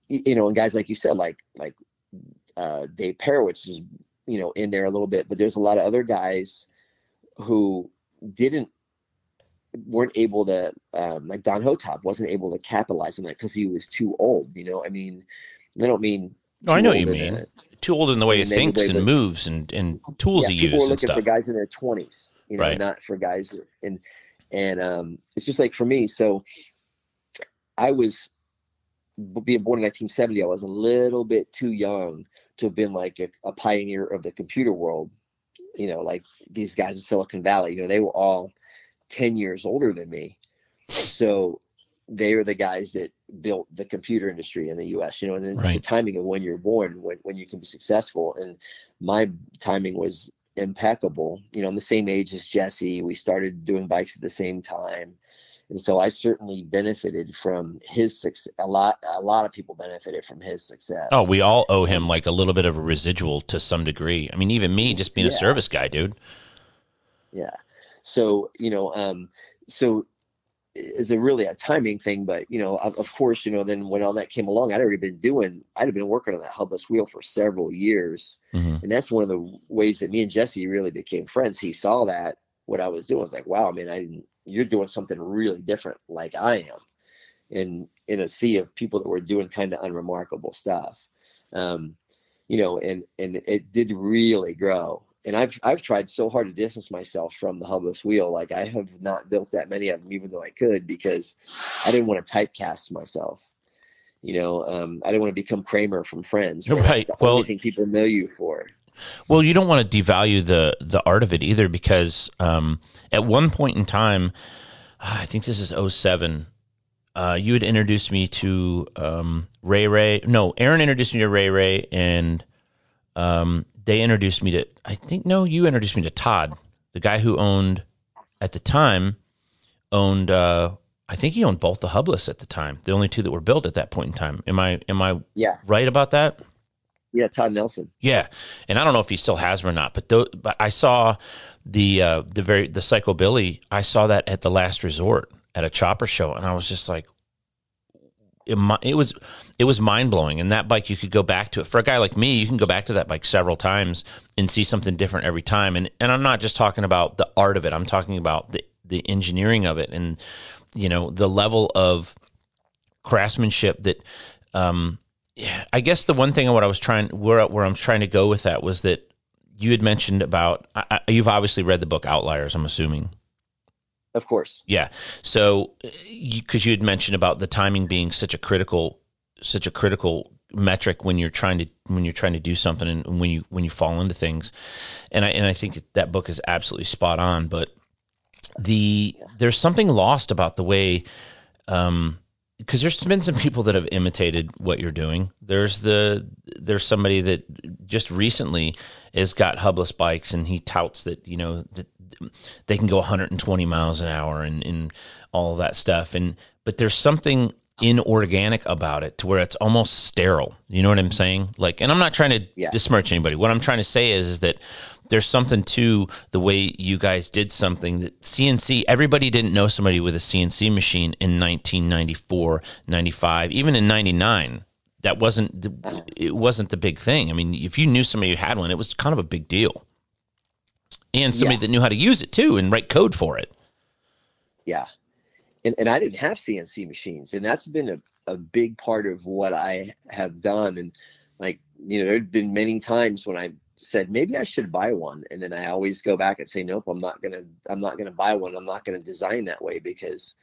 you know and guys like you said like like uh, Dave Perewitz is you know in there a little bit, but there's a lot of other guys who didn't weren't able to um, like Don Hotop wasn't able to capitalize on that because he was too old. You know, I mean, I don't mean. No, I know what you mean. A, too old in the way he thinks way, and moves and, and tools yeah, he uses. People are looking for guys in their twenties, you know, right. not for guys and and um, it's just like for me. So I was being born in 1970. I was a little bit too young to have been like a, a pioneer of the computer world. You know, like these guys in Silicon Valley, you know, they were all 10 years older than me. So they are the guys that built the computer industry in the US, you know, and then right. the timing of when you're born, when, when you can be successful. And my timing was impeccable. You know, I'm the same age as Jesse. We started doing bikes at the same time and so I certainly benefited from his success. A lot, a lot of people benefited from his success. Oh, we all owe him like a little bit of a residual to some degree. I mean, even me, just being yeah. a service guy, dude. Yeah. So you know, um, so is a really a timing thing, but you know, of, of, course, you know, then when all that came along, I'd already been doing, I'd have been working on that hubless wheel for several years. Mm-hmm. And that's one of the ways that me and Jesse really became friends. He saw that what I was doing I was like, wow, man, I didn't, you're doing something really different like I am in, in a sea of people that were doing kind of unremarkable stuff. Um, you know, and, and it did really grow and I've I've tried so hard to distance myself from the hubless wheel. Like I have not built that many of them, even though I could, because I didn't want to typecast myself. You know, um, I didn't want to become Kramer from Friends. Right. the well, only thing people know you for. Well, you don't want to devalue the the art of it either, because um, at one point in time, I think this is 07, uh, you had introduced me to um, Ray Ray. No, Aaron introduced me to Ray Ray, and um, they introduced me to I think no, you introduced me to Todd, the guy who owned at the time owned uh I think he owned both the hubless at the time, the only two that were built at that point in time. Am I am I yeah right about that? Yeah, Todd Nelson. Yeah, and I don't know if he still has them or not, but th- but I saw the uh, the very the Psycho Billy. I saw that at the last resort at a chopper show, and I was just like, it, it was it was mind blowing. And that bike, you could go back to it for a guy like me. You can go back to that bike several times and see something different every time. And and I'm not just talking about the art of it. I'm talking about the the engineering of it and you know the level of craftsmanship that. Um, I guess the one thing what I was trying where where I'm trying to go with that was that you had mentioned about I, you've obviously read the book Outliers. I'm assuming. Of course. Yeah. So, because you, you, had mentioned about the timing being such a critical, such a critical metric when you're trying to when you're trying to do something and when you when you fall into things, and I and I think that book is absolutely spot on. But the there's something lost about the way. Um, because there's been some people that have imitated what you're doing. There's the there's somebody that just recently has got hubless bikes and he touts that you know that they can go 120 miles an hour and, and all of that stuff. And but there's something inorganic about it to where it's almost sterile. You know what I'm saying? Like, and I'm not trying to yeah. anybody. What I'm trying to say is, is that there's something to the way you guys did something that CNC, everybody didn't know somebody with a CNC machine in 1994, 95, even in 99. That wasn't the, it wasn't the big thing. I mean, if you knew somebody who had one, it was kind of a big deal and somebody yeah. that knew how to use it too and write code for it. Yeah. And, and I didn't have CNC machines. And that's been a, a big part of what I have done. And like, you know, there'd been many times when I said, maybe I should buy one. And then I always go back and say, nope, I'm not going to, I'm not to buy one. I'm not going to design that way because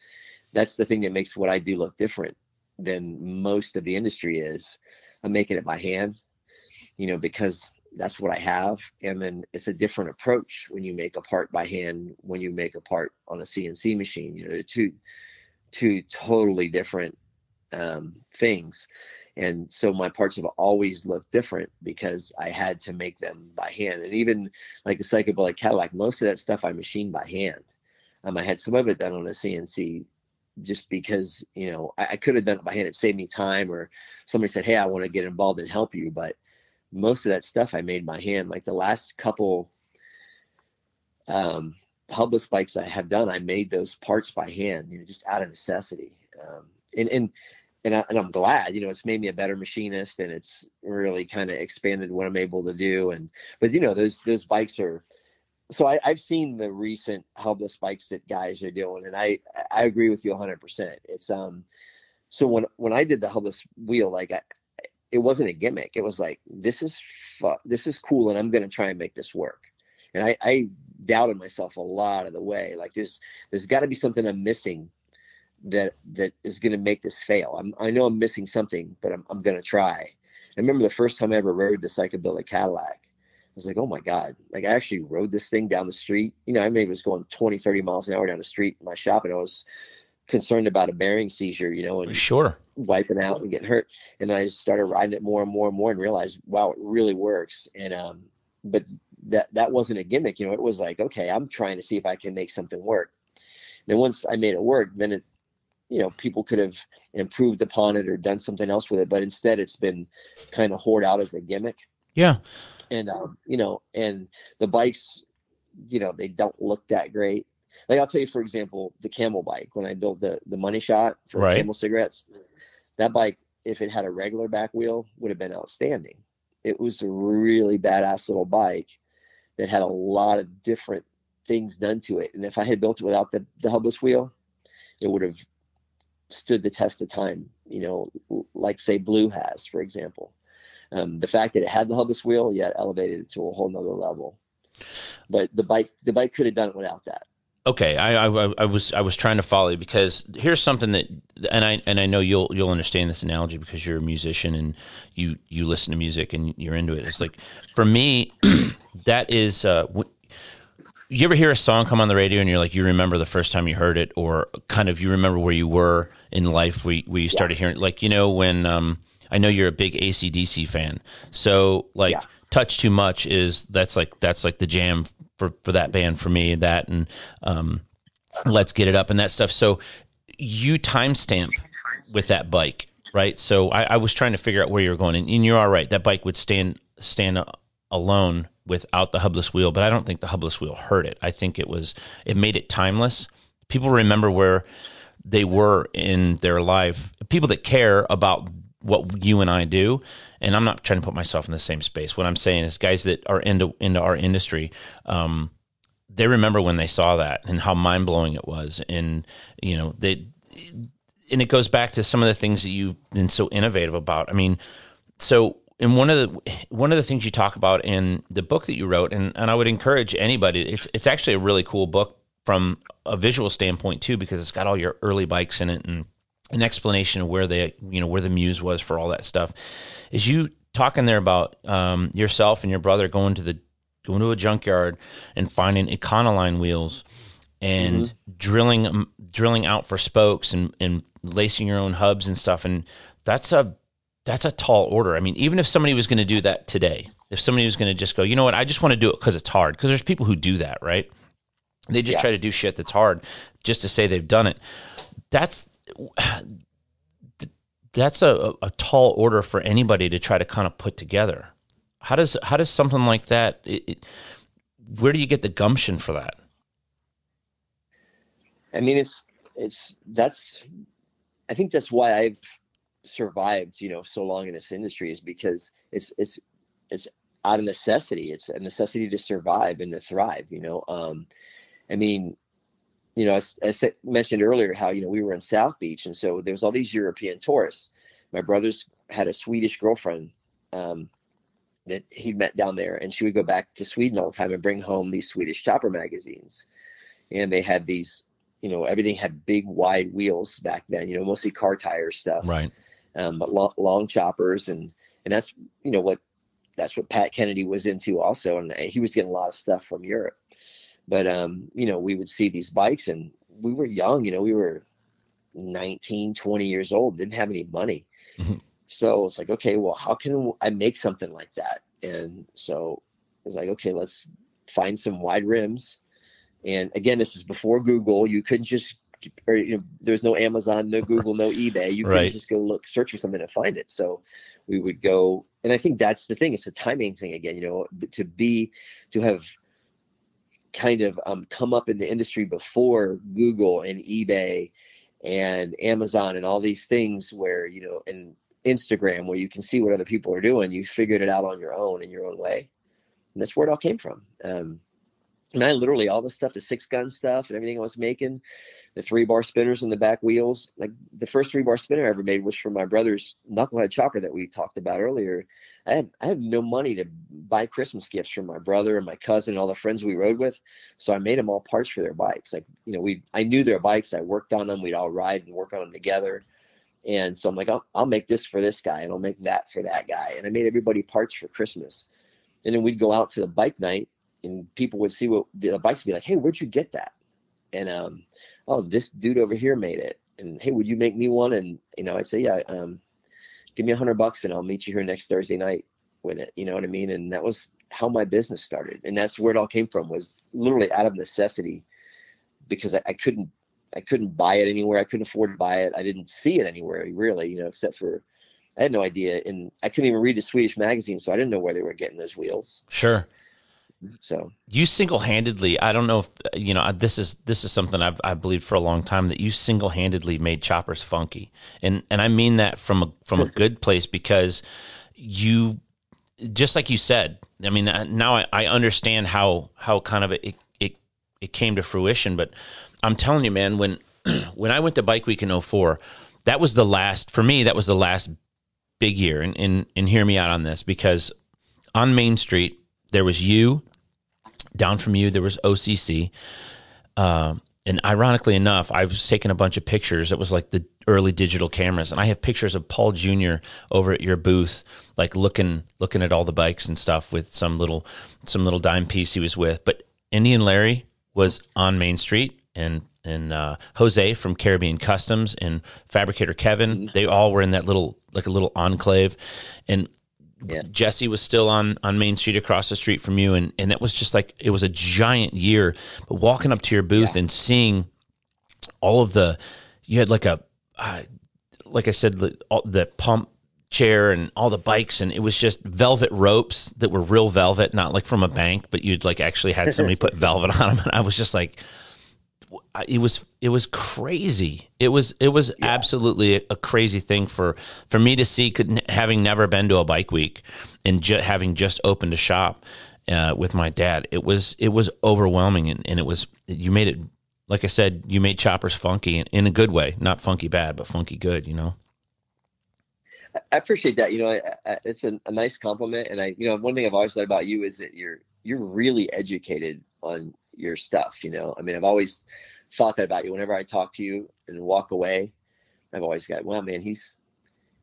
that's the thing that makes what I do look different than most of the industry is. I'm making it by hand, you know, because that's what I have. And then it's a different approach when you make a part by hand, when you make a part on a CNC machine. You know, two two totally different um, things. And so my parts have always looked different because I had to make them by hand. And even like the psychedelic Cadillac, most of that stuff I machined by hand. Um, I had some of it done on a CNC just because, you know, I, I could have done it by hand. It saved me time or somebody said, Hey, I want to get involved and help you. But most of that stuff I made by hand. Like the last couple um, hubless bikes I have done, I made those parts by hand, you know, just out of necessity. Um, and and and, I, am glad, you know, it's made me a better machinist, and it's really kind of expanded what I'm able to do. And but you know, those those bikes are. So I, I've seen the recent hubless bikes that guys are doing, and I I agree with you 100. percent It's um, so when when I did the hubless wheel, like I, it wasn't a gimmick. It was like this is fu- this is cool, and I'm going to try and make this work. And I, I doubted myself a lot of the way. Like there's there's got to be something I'm missing that that is going to make this fail. I'm, I know I'm missing something, but I'm I'm going to try. I remember the first time I ever rode the psychedelic Cadillac. I was like, oh my God. Like I actually rode this thing down the street. You know, I maybe was going 20, 30 miles an hour down the street in my shop and I was concerned about a bearing seizure, you know, and sure wiping out and getting hurt. And I started riding it more and more and more and realized, wow, it really works. And um, but that that wasn't a gimmick, you know. It was like, okay, I'm trying to see if I can make something work. And then once I made it work, then it, you know, people could have improved upon it or done something else with it. But instead, it's been kind of hoard out as a gimmick. Yeah. And um, you know, and the bikes, you know, they don't look that great like I'll tell you, for example, the camel bike, when I built the, the money shot for Right. camel cigarettes, that bike, if it had a regular back wheel, would have been outstanding. It was a really badass little bike that had a lot of different things done to it. And if I had built it without the, the hubless wheel, it would have stood the test of time, you know, like say Blue has, for example. Um, the fact that it had the hubless wheel, yeah, elevated it to a whole nother level. But the bike, the bike could have done it without that. Okay, I, I I was I was trying to follow you because here's something that and I and I know you'll you'll understand this analogy because you're a musician and you you listen to music and you're into it. It's like for me, that is. Uh, w- you ever hear a song come on the radio and you're like you remember the first time you heard it or kind of you remember where you were in life we you started hearing like you know when um, I know you're a big ACDC fan. So like Yeah. touch too much is that's like that's like the jam for for that band for me that and um, let's get it up and that stuff. So you timestamp with that bike right? So I, I was trying to figure out where you were going and, and you are all right. that bike would stand stand alone without the hubless wheel but i don't think the hubless wheel hurt it. I think it was it made it timeless. People remember where they were in their life people that care about what you and i do and i'm not trying to put myself in the same space what i'm saying is guys that are into into our industry um, they remember when they saw that and how mind blowing it was, and you know they, and it goes back to some of the things that you've been so innovative about. I mean, so in one of the one of the things you talk about in the book that you wrote, and and I would encourage anybody. It's it's actually a really cool book from a visual standpoint too, because it's got all your early bikes in it and an explanation of where they you know where the muse was for all that stuff. Is you talking there about um, yourself and your brother going to the going to a junkyard and finding Econoline wheels and drilling 'em- drilling out for spokes and and lacing your own hubs and stuff and that's a that's a tall order. I mean, even if somebody was going to do that today, if somebody was going to just go, you know what, I just want to do it because it's hard. Because there's people who do that, right? They just Yeah. try to do shit that's hard just to say they've done it. That's that's a, a tall order for anybody to try to kind of put together. How does how does something like that? It, it, where do you get the gumption for that? I mean, it's it's that's I think that's why I've survived, you know, so long in this industry is because it's it's it's out of necessity. It's a necessity to survive and to thrive. You know, um, I mean, you know, as, I mentioned earlier, how you know we were in South Beach, and so there was all these European tourists. My brothers had a Swedish girlfriend um, that he met down there, and she would go back to Sweden all the time and bring home these Swedish chopper magazines, and they had these you know everything had big wide wheels back then you know mostly car tire stuff Right. um, but long, long choppers and and that's you know what that's what pat kennedy was into also and he was getting a lot of stuff from europe but um you know we would see these bikes and we were young you know we were 19 20 years old didn't have any money Mhm. so it's like okay well how can i make something like that and so it's like okay let's find some wide rims and again, this is before Google. You couldn't just, or, you know, there's no Amazon, no Google, no eBay. You Right. just go look, search for something and find it. So we would go, and I think that's the thing. It's a timing thing again. You know, to be, to have kind of um, come up in the industry before Google and eBay and Amazon and all these things where you know, and Instagram where you can see what other people are doing. You figured it out on your own in your own way, and that's where it all came from. Um, and I literally all the stuff, the six gun stuff and everything I was making, the three bar spinners and the back wheels. Like the first three bar spinner I ever made was from my brother's knucklehead chopper that we talked about earlier. I had I had no money to buy Christmas gifts from my brother and my cousin and all the friends we rode with, so I made them all parts for their bikes. Like you know, we I knew their bikes. I worked on them. We'd all ride and work on them together. And so I'm like, I'll, I'll make this for this guy, and I'll make that for that guy. And I made everybody parts for Christmas. And then we'd go out to the bike night, and people would see what the bikes would be like. Hey, where'd you get that? And um, oh, this dude over here made it. And hey, would you make me one? And you know, I'd say, yeah, um, give me a hundred bucks, and I'll meet you here next Thursday night with it. You know what I mean? And that was how my business started, and that's where it all came from. Was literally out of necessity because I, I couldn't I couldn't buy it anywhere. I couldn't afford to buy it. I didn't see it anywhere really, you know, except for I had no idea. And I couldn't even read the Swedish magazine, so I didn't know where they were getting those wheels. Sure. So you single handedly, I don't know if you know this is this is something I've I believed for a long time that you single handedly made choppers funky, and and I mean that from a from a good place because you just like you said. I mean now I, I understand how how kind of it it it came to fruition, but I'm telling you, man, when when I went to Bike Week in 04, that was the last for me. That was the last big year, and and and hear me out on this because on Main Street there was you down from you, there was OCC. Um, and ironically enough, I was taking a bunch of pictures. It was like the early digital cameras, and I have pictures of Paul Jr. over at your booth, like looking looking at all the bikes and stuff with some little some little dime piece he was with. But Indian Larry was on Main Street, and and uh, Jose from Caribbean Customs and Fabricator Kevin, they all were in that little like a little enclave, and yeah. Jesse was still on on Main Street across the street from you, and and it was just like it was a giant year. But walking up to your booth yeah. and seeing all of the, you had like a, uh, like I said, the, all, the pump chair and all the bikes, and it was just velvet ropes that were real velvet, not like from a bank, but you'd like actually had somebody put velvet on them, and I was just like, it was it was crazy. It was it was yeah. absolutely a, crazy thing for for me to see. Having never been to a bike week and ju- having just opened a shop uh, with my dad, it was it was overwhelming, and, and it was you made it like I said, you made choppers funky in, in a good way, not funky bad, but funky good. You know. I appreciate that. You know, I, I, it's a, a nice compliment, and I, you know, one thing I've always said about you is that you're you're really educated on your stuff. You know, I mean, I've always thought that about you. Whenever I talk to you and walk away, I've always got, well, man, he's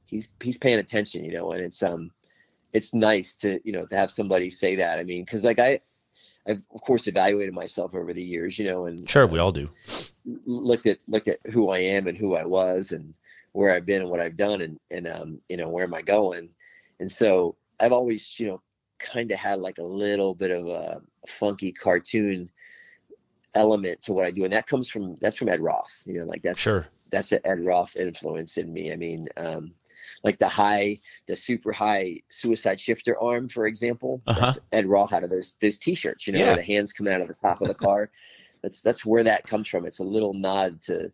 he's he's paying attention, you know, and it's um it's nice to you know to have somebody say that. I mean, because like I I've of course evaluated myself over the years, you know, and sure we all do. Looked at looked at who I am and who I was and where I've been and what I've done and and um you know where am I going, and so I've always you know kind of had like a little bit of a funky cartoon element to what I do, and that comes from that's from Ed Roth. You know, like that's sure that's an Ed Roth influence in me. I mean, um, like the high, the super high suicide shifter arm, for example. Uh-huh. Ed Roth out of those those t-shirts. You know, yeah. the hands coming out of the top of the car. that's that's where that comes from. It's a little nod to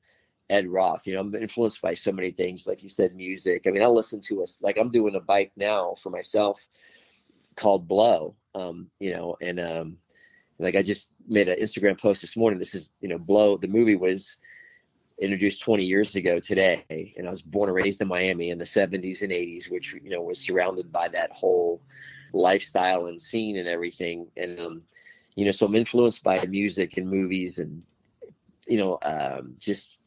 Ed Roth. You know, I'm influenced by so many things, like you said, music. I mean, I listen to us like I'm doing a bike now for myself called Blow. Um, you know, and um, like I just made an Instagram post this morning. This is, you know, Blow. The movie was introduced 20 years ago today, and I was born and raised in Miami in the 70s and 80s, which you know was surrounded by that whole lifestyle and scene and everything. And um, you know, so I'm influenced by music and movies and you know, um, just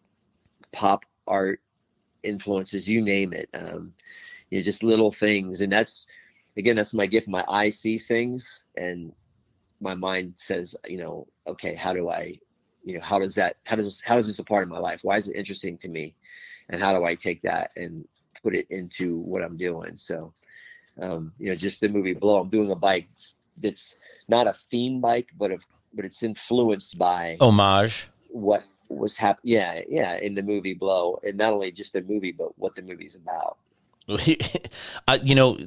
pop art influences, you name it. Um, you know, just little things, and that's again, that's my gift. My eye sees things, and my mind says, you know, okay, how do I, you know, how does that, how does this, how is this a part of my life? Why is it interesting to me? And how do I take that and put it into what I'm doing? So, um, you know, just the movie Blow, I'm doing a bike that's not a theme bike, but of, but it's influenced by homage what was happening. Yeah. Yeah. In the movie Blow and not only just the movie, but what the movie's about. you know,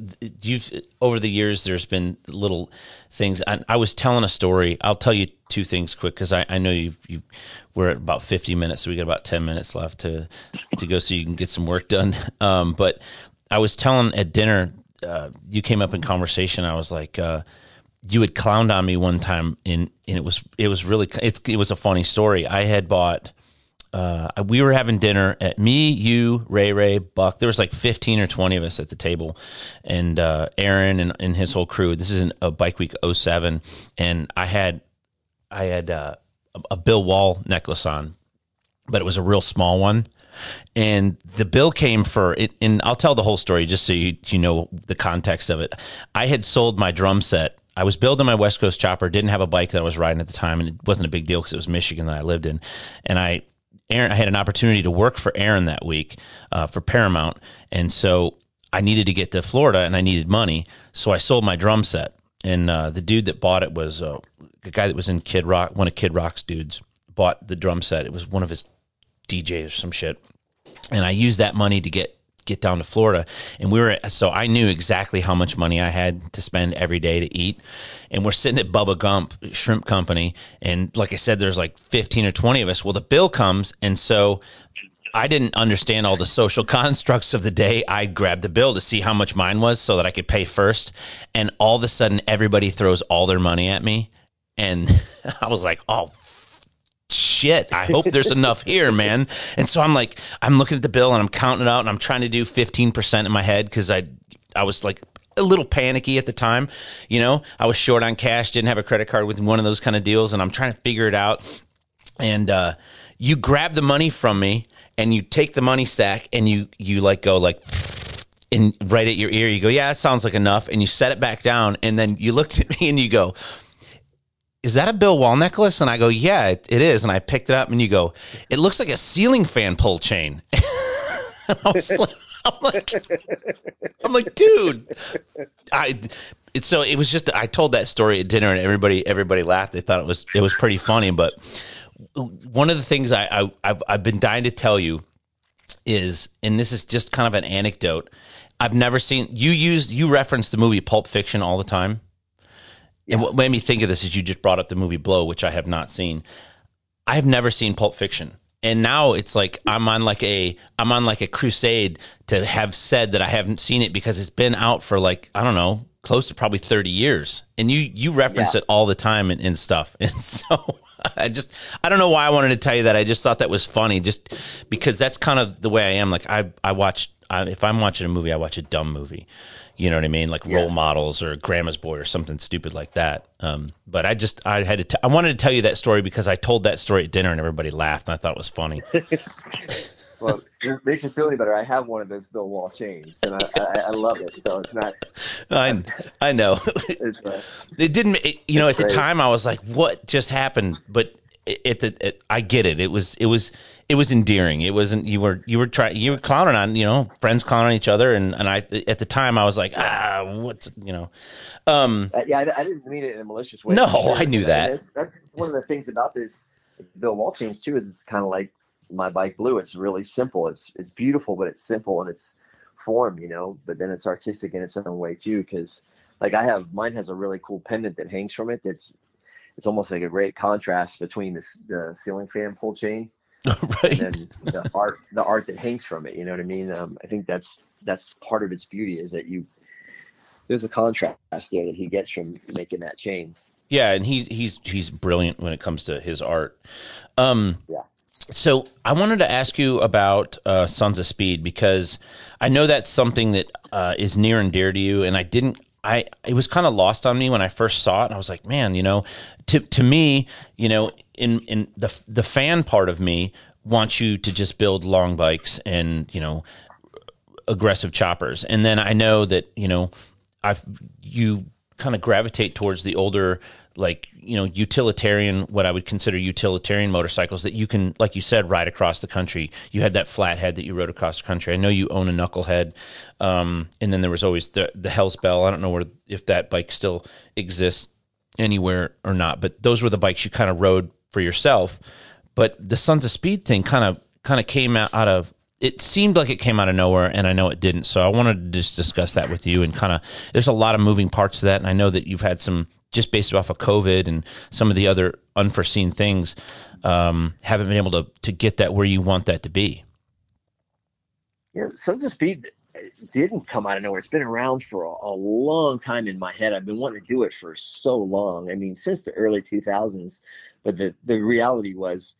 you've over the years there's been little things. I, I was telling a story. I'll tell you two things quick because I, I know you you we're at about 50 minutes, so we got about 10 minutes left to to go, so you can get some work done. Um, but I was telling at dinner, uh, you came up in conversation. I was like, uh, you had clowned on me one time, and and it was it was really it's it was a funny story. I had bought uh, we were having dinner at me, you, Ray Ray, Buck. There was like 15 or 20 of us at the table, and uh, Aaron and, and his whole crew. This is a Bike Week 07, and I had I had uh, a, a Bill Wall necklace on, but it was a real small one. And the bill came for it, and I'll tell the whole story just so you you know the context of it. I had sold my drum set I was building my West Coast chopper, didn't have a bike that I was riding at the time, and it wasn't a big deal because it was Michigan that I lived in. And I Aaron, I had an opportunity to work for Aaron that week uh, for Paramount, and so I needed to get to Florida and I needed money, so I sold my drum set. And uh, the dude that bought it was uh, a guy that was in Kid Rock, one of Kid Rock's dudes. Bought the drum set. It was one of his DJs or some shit, and I used that money to get get down to Florida, and we were so I knew exactly how much money I had to spend every day to eat, and we're sitting at Bubba Gump Shrimp Company, and like I said, there's like 15 or 20 of us. Well, the bill comes, and so I didn't understand all the social constructs of the day. I grabbed the bill to see how much mine was so that I could pay first. And all of a sudden, everybody throws all their money at me. And I was like, oh, shit, I hope there's enough here, man. And so I'm like, I'm looking at the bill and I'm counting it out and I'm trying to do 15% in my head because I, I was like, a little panicky at the time. You know, I was short on cash, didn't have a credit card with one of those kind of deals, and I'm trying to figure it out. And uh, you grab the money from me, and you take the money stack, and you you like go like in right at your ear. You go, yeah, that sounds like enough, and you set it back down, and then you looked at me and you go, is that a Bill Wall necklace? And I go, yeah, it, it is. And I picked it up and you go, it looks like a ceiling fan pull chain. I was like, I'm like, I'm like, dude, I, so it was just, I told that story at dinner and everybody, everybody laughed. They thought it was, it was pretty funny. But one of the things I, I I've, I've been dying to tell you is, and this is just kind of an anecdote. I've never seen you use, you reference the movie Pulp Fiction all the time. Yeah. And what made me think of this is you just brought up the movie Blow, which I have not seen. I have never seen Pulp Fiction. And now it's like I'm on like a I'm on like a crusade to have said that I haven't seen it because it's been out for like I don't know close to probably 30 years and you you reference yeah. it all the time and, and stuff and so I just I don't know why I wanted to tell you that I just thought that was funny just because that's kind of the way I am like I I watch I, if I'm watching a movie I watch a dumb movie you know what I mean? Like yeah. role models or grandma's boy or something stupid like that. Um, but I just, I had to, t- I wanted to tell you that story because I told that story at dinner and everybody laughed and I thought it was funny. well, it makes you feel any better. I have one of those Bill Wall chains and I, I, I love it. So it's not, I, I know uh, it didn't, it, you know, at the time I was like, what just happened? But it, it, it, I get it. It was, it was, it was endearing. It wasn't you were you were trying you were clowning on you know friends clowning on each other and and I at the time I was like ah what's you know um uh, yeah I, I, didn't mean it in a malicious way. No. I knew that. That's, that's, one of the things about this Bill Wall chains too is it's kind of like my bike blue. It's really simple. It's it's beautiful, but it's simple and it's form, you know. But then it's artistic in its own way too, because like I have mine has a really cool pendant that hangs from it. That's it's almost like a great contrast between this the ceiling fan pull chain right. and the art the art that hangs from it you know what i mean um, i think that's that's part of its beauty is that you there's a contrast there that he gets from making that chain yeah and he's he's he's brilliant when it comes to his art um yeah so I wanted to ask you about uh, Sons of Speed because I know that's something that uh, is near and dear to you, and I didn't. I it was kind of lost on me when I first saw it. I was like, man, you know, to to me, you know, in in the the fan part of me wants you to just build long bikes and you know aggressive choppers, and then I know that you know I've you kind of gravitate towards the older like you know utilitarian what i would consider utilitarian motorcycles that you can like you said ride across the country. You had that flathead that you rode across the country. I know you own a knucklehead. Um, and then there was always the the hell's bell. I don't know where if that bike still exists anywhere or not but those were the bikes you kind of rode for yourself. But the sons of speed thing kind of kind of came out, out of it seemed like it came out of nowhere and I know it didn't. So I wanted to just discuss that with you and kind of there's a lot of moving parts to that and I know that you've had some just based off of COVID and some of the other unforeseen things um, haven't been able to to get that where you want that to be. Yeah, Sons of Speed didn't come out of nowhere. It's been around for a, a, long time in my head. I've been wanting to do it for so long. I mean, since the early 2000s. But the the reality was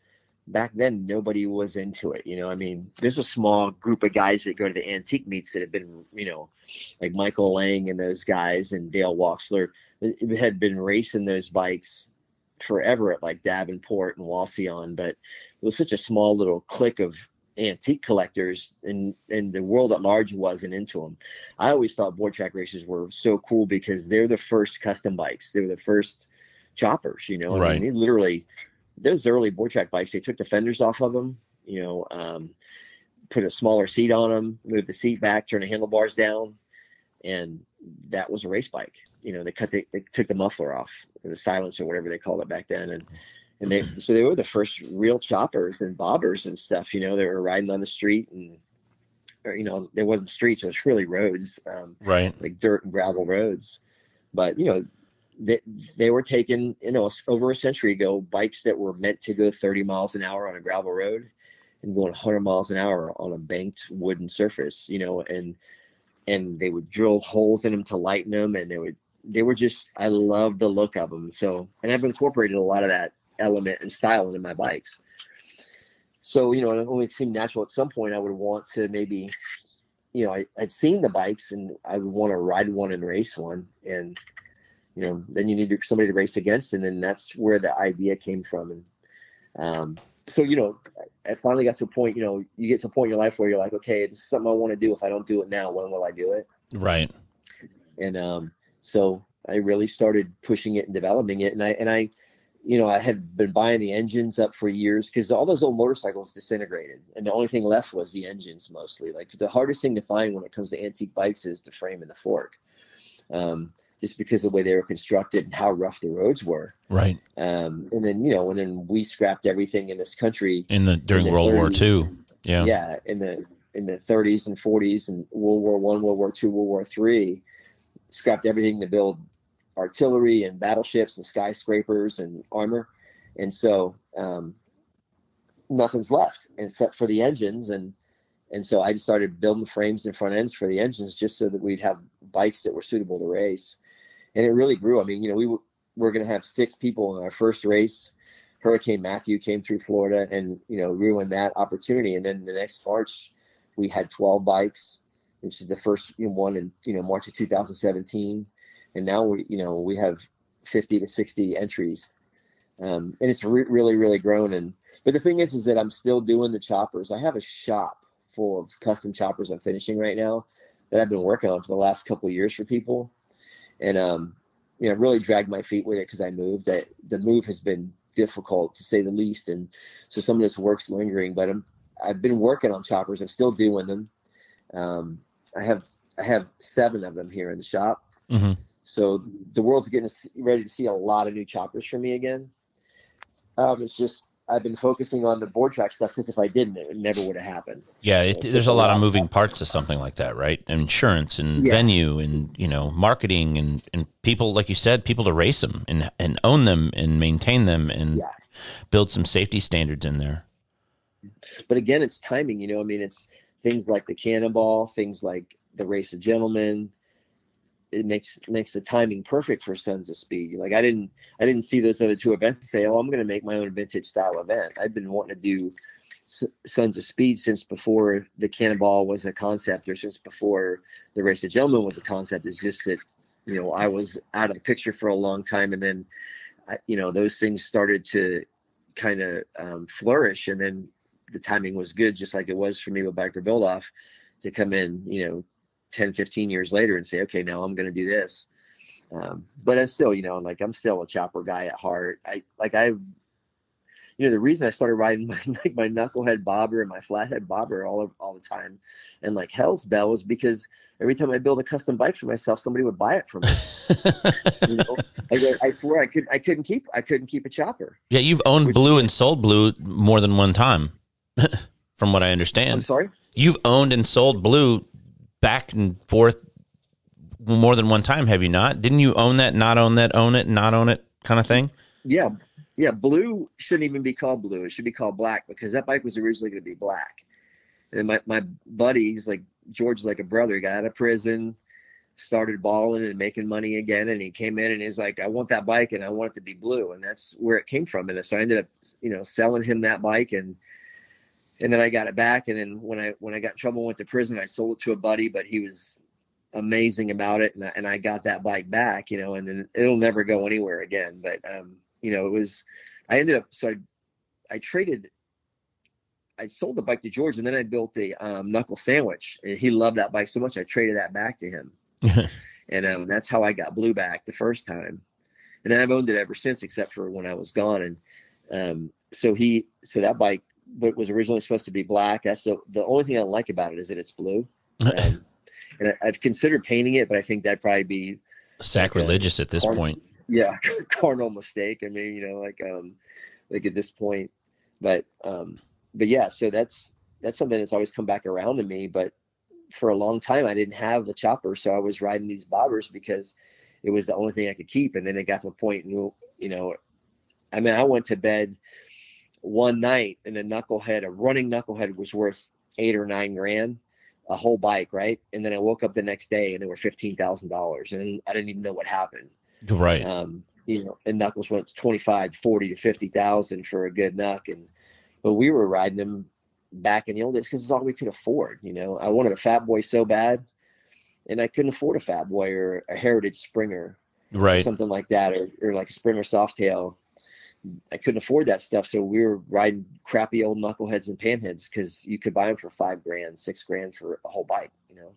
back then nobody was into it. You know, I mean, there's a small group of guys that go to the antique meets that have been, you know, like Michael Lang and those guys and Dale Walksler had been racing those bikes forever at like Davenport and Wauseon, but it was such a small little clique of antique collectors and and the world at large wasn't into them. I always thought board track races were so cool because they're the first custom bikes. They were the first choppers, you know. Right. I mean, they literally those early board track bikes, they took the fenders off of them, you know, um, put a smaller seat on them, moved the seat back, turn the handlebars down, and that was a race bike. You know, they cut the, they took the muffler off, the silencer, whatever they called it back then, and and they so they were the first real choppers and bobbers and stuff. You know, they were riding on the street and or, you know, there wasn't streets; it was really roads, um, right? Like dirt and gravel roads. But you know, they they were taken, you know, over a century ago, bikes that were meant to go 30 miles an hour on a gravel road and going 100 miles an hour on a banked wooden surface, you know, and and they would drill holes in them to lighten them, and they would they were just I love the look of them. So, and I've incorporated a lot of that element and style into my bikes. So, you know, it only seemed natural at some point I would want to maybe, you know, I, I'd seen the bikes and I would want to ride one and race one. And, you know, then you need somebody to race against. And then that's where the idea came from. And um, so, you know, I finally got to a point, you know, you get to a point in your life where you're like, okay, this is something I want to do. If I don't do it now, when will I do it? Right. And um, so I really started pushing it and developing it. And I, and I, you know, I had been buying the engines up for years because all those old motorcycles disintegrated, and the only thing left was the engines mostly. Like the hardest thing to find when it comes to antique bikes is the frame and the fork. Um, just because of the way they were constructed and how rough the roads were. Right. Um, and then you know, and then we scrapped everything in this country in the during in the World 30s, War II. Yeah. Yeah, in the in the 30s and 40s and World War One, World War Two, World War Three, scrapped everything to build artillery and battleships and skyscrapers and armor, and so um, nothing's left except for the engines and and so I just started building frames and front ends for the engines just so that we'd have bikes that were suitable to race and it really grew. I mean, you know, we were, were going to have six people in our first race. Hurricane Matthew came through Florida and, you know, ruined that opportunity. And then the next March, we had 12 bikes, which is the first one in, you know, March of 2017. And now we, you know, we have 50 to 60 entries. Um, and it's re- really, really grown. And, but the thing is, is that I'm still doing the choppers. I have a shop full of custom choppers I'm finishing right now that I've been working on for the last couple years for people and um, you know, really dragged my feet with it because I moved. I, the move has been difficult to say the least, and so some of this work's lingering. But I'm, I've been working on choppers. I'm still doing them. Um, I have I have seven of them here in the shop. Mm-hmm. So the world's getting ready to see a lot of new choppers from me again. Um, it's just I've been focusing on the board track stuff because if I didn't, it never would have happened. Yeah, it, there's a lot of moving parts to something like that, right? Insurance and yeah. venue and you know marketing and and people, like you said, people to race them and and own them and maintain them and yeah. build some safety standards in there. But again, it's timing. You know, I mean, it's things like the cannonball, things like the race of gentlemen, it makes makes the timing perfect for Sons of Speed. Like I didn't I didn't see those other two events and say, oh, I'm going to make my own vintage style event. I've been wanting to do Sons of Speed since before the Cannonball was a concept, or since before the Race of Gentlemen was a concept. It's just that you know I was out of the picture for a long time, and then I, you know those things started to kind of um, flourish, and then the timing was good, just like it was for me with Biker Build Off to come in, you know, 10, 15 years later and say, okay, now I'm going to do this. Um, but it's still, you know, like I'm still a chopper guy at heart. I like I, you know, the reason I started riding my like my knucklehead bobber and my flathead bobber all of, all the time, and like Hell's Bell was because every time I build a custom bike for myself, somebody would buy it from me. you know, I, I swear I could I couldn't keep I couldn't keep a chopper. Yeah, you've owned Which, blue and sold blue more than one time, from what I understand. I'm sorry. You've owned and sold blue back and forth more than one time, have you not? Didn't you own that, not own that, own it, not own it kind of thing? Yeah. Yeah. Blue shouldn't even be called blue. It should be called black because that bike was originally going to be black. And my, my buddies, like George, like a brother, got out of prison, started balling and making money again. And he came in and he's like, I want that bike and I want it to be blue. And that's where it came from. And so I ended up, you know, selling him that bike and, and then I got it back. And then when I when I got in trouble, went to prison, I sold it to a buddy, but he was amazing about it, and I, and I got that bike back, you know. And then it'll never go anywhere again. But um, you know, it was I ended up so I I traded. I sold the bike to George, and then I built a um, knuckle sandwich, and he loved that bike so much. I traded that back to him, and um, that's how I got blue back the first time. And then I've owned it ever since, except for when I was gone. And um, so he, so that bike what was originally supposed to be black. That's the, the only thing I like about it is that it's blue. Um, and I, have considered painting it, but I think that'd probably be sacrilegious like at this point. Yeah, carnal mistake. I mean, you know, like um, like at this point, but um, but yeah. So that's that's something that's always come back around to me. But for a long time, I didn't have a chopper, so I was riding these bobbers because it was the only thing I could keep. And then it got to a point, you know, I mean, I went to bed one night and a knucklehead, a running knucklehead, was worth eight or nine grand, a whole bike, right? And then I woke up the next day and they were fifteen thousand dollars, and I didn't even know what happened. Right. Um, you know, and knuckles went 25, 40 to fifty thousand for a good knuck, and but we were riding them back in the old days because it's all we could afford. You know, I wanted a fat boy so bad, and I couldn't afford a fat boy or a heritage Springer, right? Something like that, or, or like a Springer Softail. I couldn't afford that stuff, so we were riding crappy old knuckleheads and panheads because you could buy them for five grand, six grand for a whole bike. You know.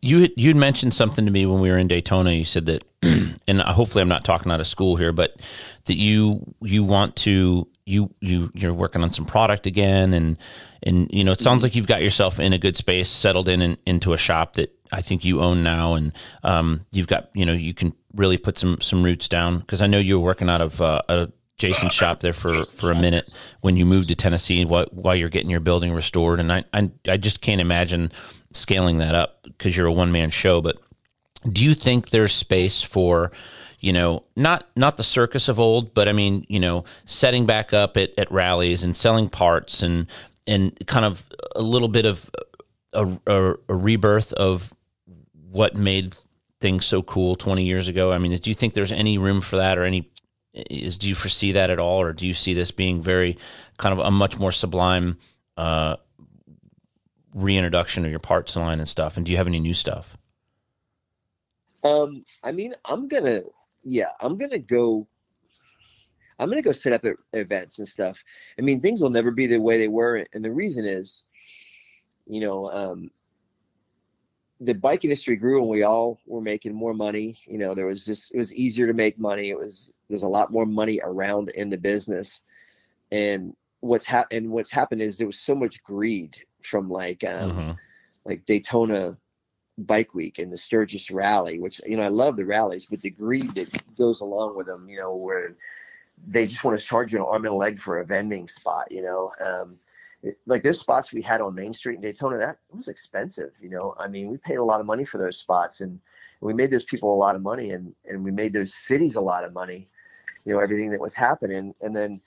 You you'd mentioned something to me when we were in Daytona. You said that, and hopefully I'm not talking out of school here, but that you you want to you you you're working on some product again, and and you know it sounds like you've got yourself in a good space, settled in, in into a shop that I think you own now, and um, you've got you know you can really put some some roots down because I know you were working out of uh, a Jason's shop there for, for a minute when you moved to Tennessee while, while you're getting your building restored. And I, I, I just can't imagine scaling that up because you're a one man show. But do you think there's space for, you know, not, not the circus of old, but I mean, you know, setting back up at, at rallies and selling parts and, and kind of a little bit of a, a, a rebirth of what made things so cool 20 years ago? I mean, do you think there's any room for that or any is do you foresee that at all, or do you see this being very kind of a much more sublime uh, reintroduction of your parts line and stuff? And do you have any new stuff? Um, I mean, I'm gonna, yeah, I'm gonna go. I'm gonna go set up at events and stuff. I mean, things will never be the way they were, and the reason is, you know, um, the bike industry grew and we all were making more money. You know, there was just it was easier to make money. It was there's a lot more money around in the business. And what's happened what's happened is there was so much greed from like um mm-hmm. like Daytona bike week and the Sturgis rally, which you know, I love the rallies, but the greed that goes along with them, you know, where they just want to charge you an arm and a leg for a vending spot, you know. Um, like those spots we had on Main Street in Daytona, that was expensive. You know, I mean, we paid a lot of money for those spots, and we made those people a lot of money, and and we made those cities a lot of money. You know, everything that was happening, and then,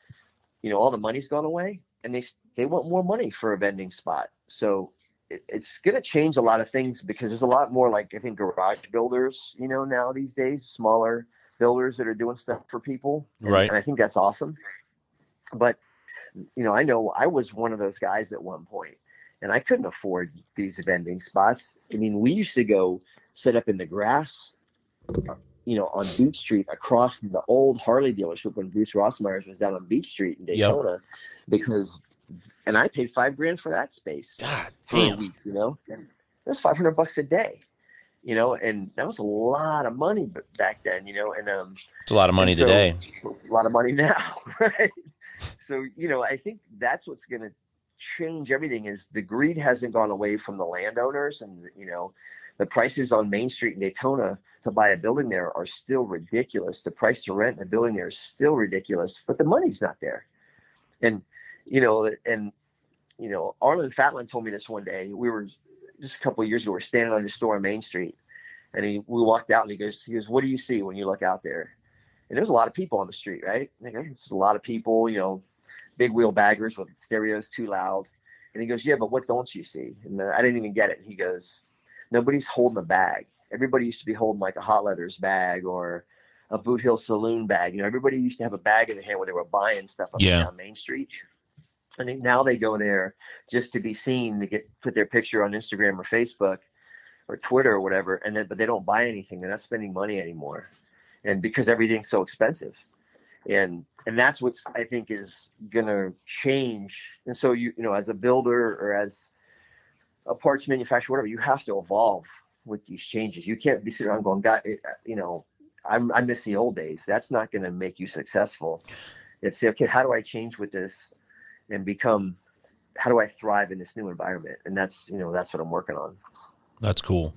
you know, all the money's gone away, and they they want more money for a vending spot. So it, it's going to change a lot of things because there's a lot more like I think garage builders, you know, now these days, smaller builders that are doing stuff for people, and, right? And I think that's awesome, but you know, I know I was one of those guys at one point and I couldn't afford these vending spots. I mean, we used to go set up in the grass, you know, on Beach Street across from the old Harley dealership when Bruce Rossmeyer's was down on Beach Street in Daytona yep. because, and I paid five grand for that space. God damn. Week, you know, it was 500 bucks a day, you know, and that was a lot of money back then, you know, and, um, it's a lot of money so, today. A lot of money now, right? So you know i think that's what's going to change everything is the greed hasn't gone away from the landowners and you know the prices on main street in daytona to buy a building there are still ridiculous. The price to rent a building there is still ridiculous but the money's not there. And you know and you know arlen fatland told me this one day. We were just a couple years ago we are standing on the store on main street and he we walked out and he goes he goes what do you see when you look out there and there's a lot of people on the street, right? There's a lot of people, you know, big wheel baggers with stereos too loud. And he goes, Yeah, but what don't you see? And I didn't even get it. He goes, Nobody's holding a bag. Everybody used to be holding like a hot leathers bag or a boot hill saloon bag. You know, everybody used to have a bag in their hand when they were buying stuff up yeah. down Main Street. Think now they go there just to be seen to get put their picture on Instagram or Facebook or Twitter or whatever, and then but they don't buy anything. They're not spending money anymore and because everything's so expensive. And and that's what i think is gonna change. And so you you know as a builder or as a parts manufacturer whatever you have to evolve with these changes. You can't be sitting around going god uh, you know I'm, i miss the old days. That's not going to make you successful. It's say okay how do i change with this and become how do i thrive in this new environment? And that's you know that's what i'm working on. That's cool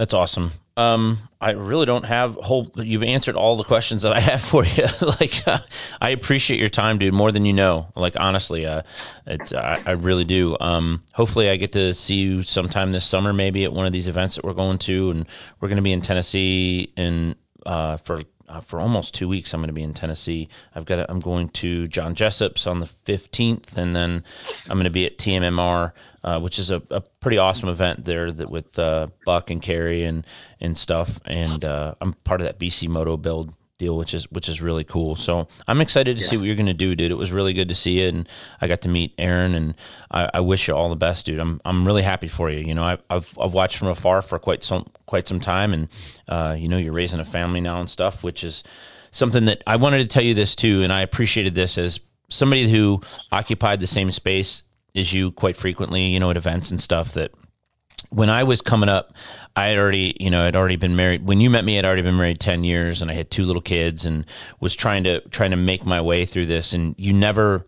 That's awesome. Um, I really don't have whole. You've answered all the questions that I have for you. like, uh, I appreciate your time, dude, more than you know. Like, honestly, uh, it's I, I really do. Um, hopefully, I get to see you sometime this summer, maybe at one of these events that we're going to, and we're going to be in Tennessee in uh, for uh, for almost two weeks. I'm going to be in Tennessee. I've got. A, I'm going to John Jessup's on the 15th, and then I'm going to be at TMMR uh, which is a, a, pretty awesome event there that with uh, Buck and Carrie and and stuff. And uh, I'm part of that BC Moto build deal, which is which is really cool. So I'm excited to yeah. see what you're going to do, dude. It was really good to see you, and I got to meet Aaron, and I, I, wish you all the best, dude. I'm I'm really happy for you. You know, I, have I've watched from afar for quite some quite some time, and uh, you know, you're raising a family now and stuff, which is something that I wanted to tell you this too, and I appreciated this as somebody who occupied the same space as you quite frequently, you know, at events and stuff that when I was coming up, I had already, you know, I'd already been married. When you met me, I'd already been married 10 years and I had two little kids and was trying to, trying to make my way through this. And you never,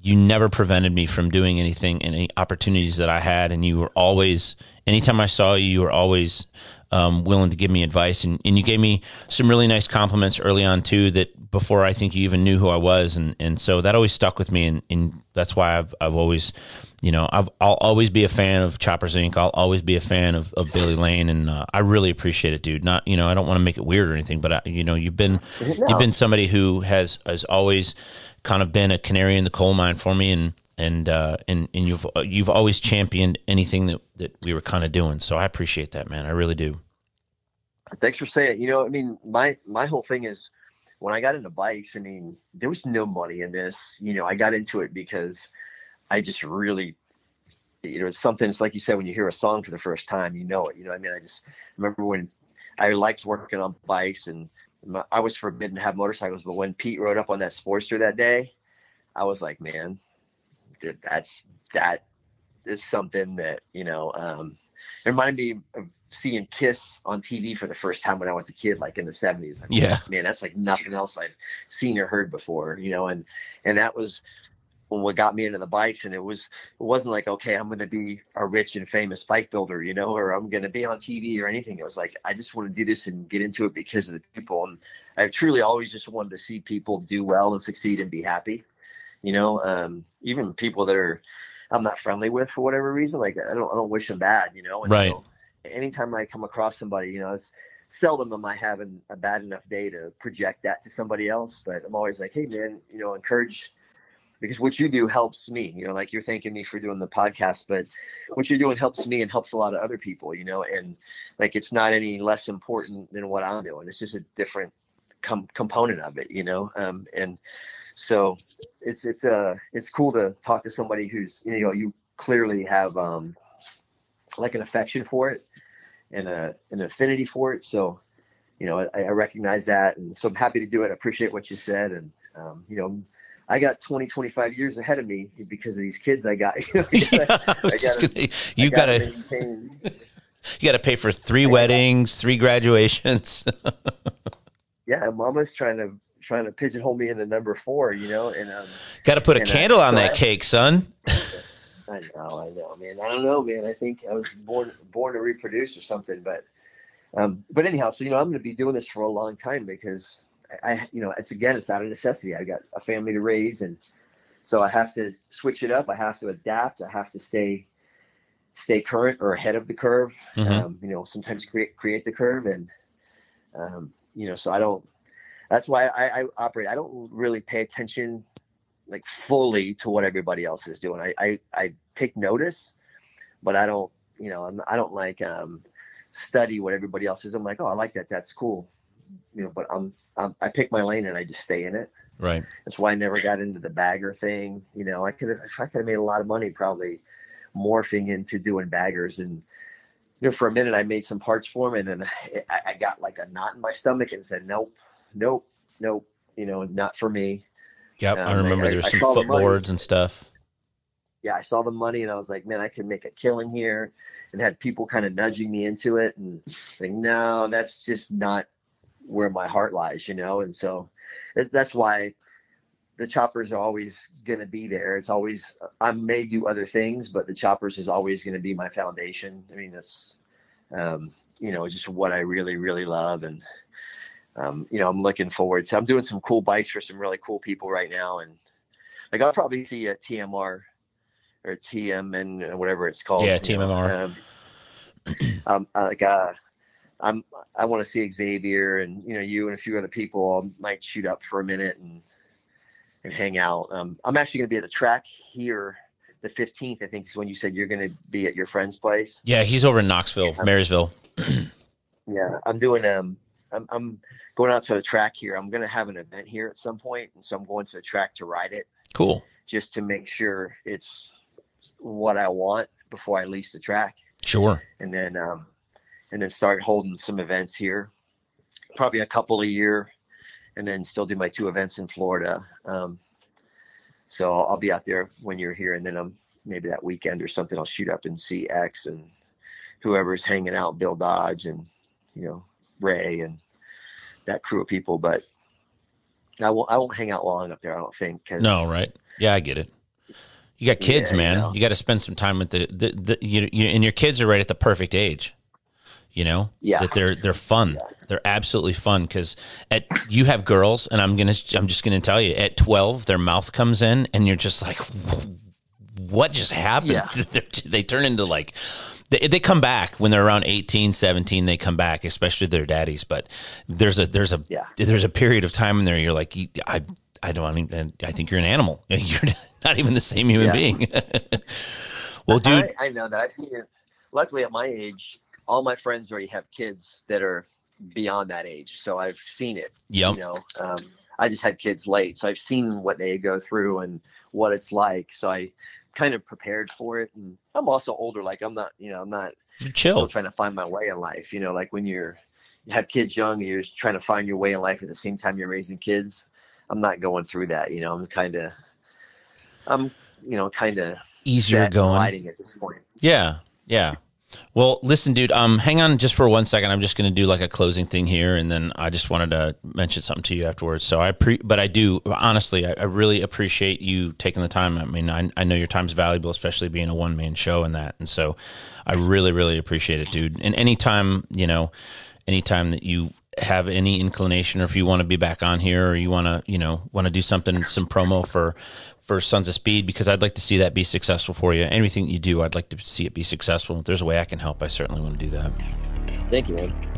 you never prevented me from doing anything, and any opportunities that I had. And you were always, anytime I saw you, you were always um, willing to give me advice. And, and you gave me some really nice compliments early on too, that before I think you even knew who I was. And, and so that always stuck with me. And, and that's why I've, I've always, you know, i will always be a fan of Choppers Inc. I'll always be a fan of, of Billy Lane, and uh, I really appreciate it, dude. Not, you know, I don't want to make it weird or anything, but I, you know, you've been no. you've been somebody who has has always kind of been a canary in the coal mine for me, and and uh, and and you've you've always championed anything that that we were kind of doing. So I appreciate that, man. I really do. Thanks for saying. You know, I mean, my my whole thing is when I got into bikes. I mean, there was no money in this. You know, I got into it because I just really, you know, it's something. It's like you said when you hear a song for the first time, you know it. You know, I mean, I just remember when I liked working on bikes and I was forbidden to have motorcycles, but when Pete rode up on that Sportster that day, I was like, man, that's that is something that you know um, it reminded me of seeing Kiss on TV for the first time when I was a kid, like in the seventies. Like, yeah, man, that's like nothing else I'd seen or heard before, you know. And and that was what got me into the bikes. And it was it wasn't like okay, I'm going to be a rich and famous bike builder, you know, or I'm going to be on TV or anything. It was like I just want to do this and get into it because of the people. And I truly always just wanted to see people do well and succeed and be happy you know, um, even people that are I'm not friendly with for whatever reason, like I don't I don't wish them bad, you know. And right. So anytime I come across somebody, you know, it's seldom am I having a bad enough day to project that to somebody else, but I'm always like, hey man, you know, encourage because what you do helps me, you know, like you're thanking me for doing the podcast, but what you're doing helps me and helps a lot of other people, you know, and like it's not any less important than what I'm doing. It's just a different com- component of it, you know, um, and so it's it's uh it's cool to talk to somebody who's you know you clearly have um like an affection for it and a an affinity for it. So you know I, I recognize that, and so I'm happy to do it. I appreciate what you said, and um, you know. I got 20, 25 years ahead of me because of these kids I got. You, you got to you got to pay for three weddings, three graduations. yeah, Mama's trying to trying to pigeonhole me into number four, you know, and um, got to put a uh, candle uh, on so that I, cake, son. I know, I know, man. I don't know, man. I think I was born born to reproduce or something, but um, but anyhow, so you know, I'm going to be doing this for a long time because I, I, you know, it's again, it's out of necessity. I've got a family to raise, and so I have to switch it up. I have to adapt. I have to stay stay current or ahead of the curve. Mm-hmm. Um, you know, sometimes create create the curve, and um, you know, so I don't that's why I, I, operate. I don't really pay attention like fully to what everybody else is doing. I, I, I take notice, but I don't, you know, I'm, I don't like um, study what everybody else is. I'm like, oh, I like that. That's cool. You know, but I'm, I'm I pick my lane and I just stay in it. Right. That's why I never got into the bagger thing. You know, I could have, I could have made a lot of money probably morphing into doing baggers and you know, for a minute I made some parts for him and then I, I got like a knot in my stomach and said, nope, nope, nope, you know, not for me. Yep, um, I remember I, there was some footboards and stuff. Yeah, I saw the money and I was like, man, I could make a killing here, and had people kind of nudging me into it and saying, no, that's just not where my heart lies, you know. And so that's why the choppers are always going to be there. It's always I may do other things, but the choppers is always going to be my foundation. I mean, that's um, you know, just what I really, really love. And, um, you know, I'm looking forward to, I'm doing some cool bikes for some really cool people right now. And like, I'll probably see a TMR or TMN or whatever it's called. Yeah. TMMR. Um, um, like, uh, I'm, I want to see Xavier and, you know, you and a few other people I might shoot up for a minute and, and hang out. Um, I'm actually going to be at the track here the 15th, I think is when you said you're going to be at your friend's place. Yeah, he's over in Knoxville, Marysville. yeah, I'm doing um I'm, I'm going out to the track here. I'm going to have an event here at some point, and so I'm going to the track to ride it. Cool. Just to make sure it's what I want before I lease the track. Sure. And then um and then start holding some events here. Probably a couple a year and then still do my two events in Florida. Um so I'll be out there when you're here, and then I'm maybe that weekend or something. I'll shoot up and see X and whoever's hanging out, Bill Dodge and you know Ray and that crew of people. But I won't I won't hang out long up there. I don't think. Cause, no, right? Yeah, I get it. You got kids, Yeah, man. you know. You got to spend some time with the, the, the you, you, and your kids are right at the perfect age. You know, Yeah. that they're they're fun. They're absolutely fun because at you have girls, and I'm gonna I'm just gonna tell you at 12 their mouth comes in, and you're just like, what just happened? Yeah. They turn into like. They, they come back when they're around 18 17 they come back especially their daddies but there's a there's a Yeah. there's a period of time in there you're like i i don't even i think you're an animal you're not even the same human Yeah. being well dude I, I know that. I've seen it. Luckily, at my age, all my friends already have kids that are beyond that age, so I've seen it. Yep. You know, um, I just had kids late, so I've seen what they go through and what it's like. So I kind of prepared for it, and I'm also older. Like I'm not, you know, I'm not you're still chill trying to find my way in life. You know, like when you're you have kids young, you're just trying to find your way in life at the same time you're raising kids. I'm not going through that. You know, I'm kind of, I'm, you know, kind of easier going at this point. Yeah, yeah. Well, listen, dude. Um, hang on just for one second. I'm just going to do like a closing thing here, and then I just wanted to mention something to you afterwards. So I pre, but I do honestly, I, I really appreciate you taking the time. I mean, I, I know your time's valuable, especially being a one man show and that, and so I really, really appreciate it, dude. And anytime, you know, anytime that you have any inclination, or if you want to be back on here, or you want to, you know, want to do something, some promo for for Sons of Speed, because I'd like to see that be successful for you. Anything you do, I'd like to see it be successful. If there's a way I can help, I certainly want to do that. Thank you, man.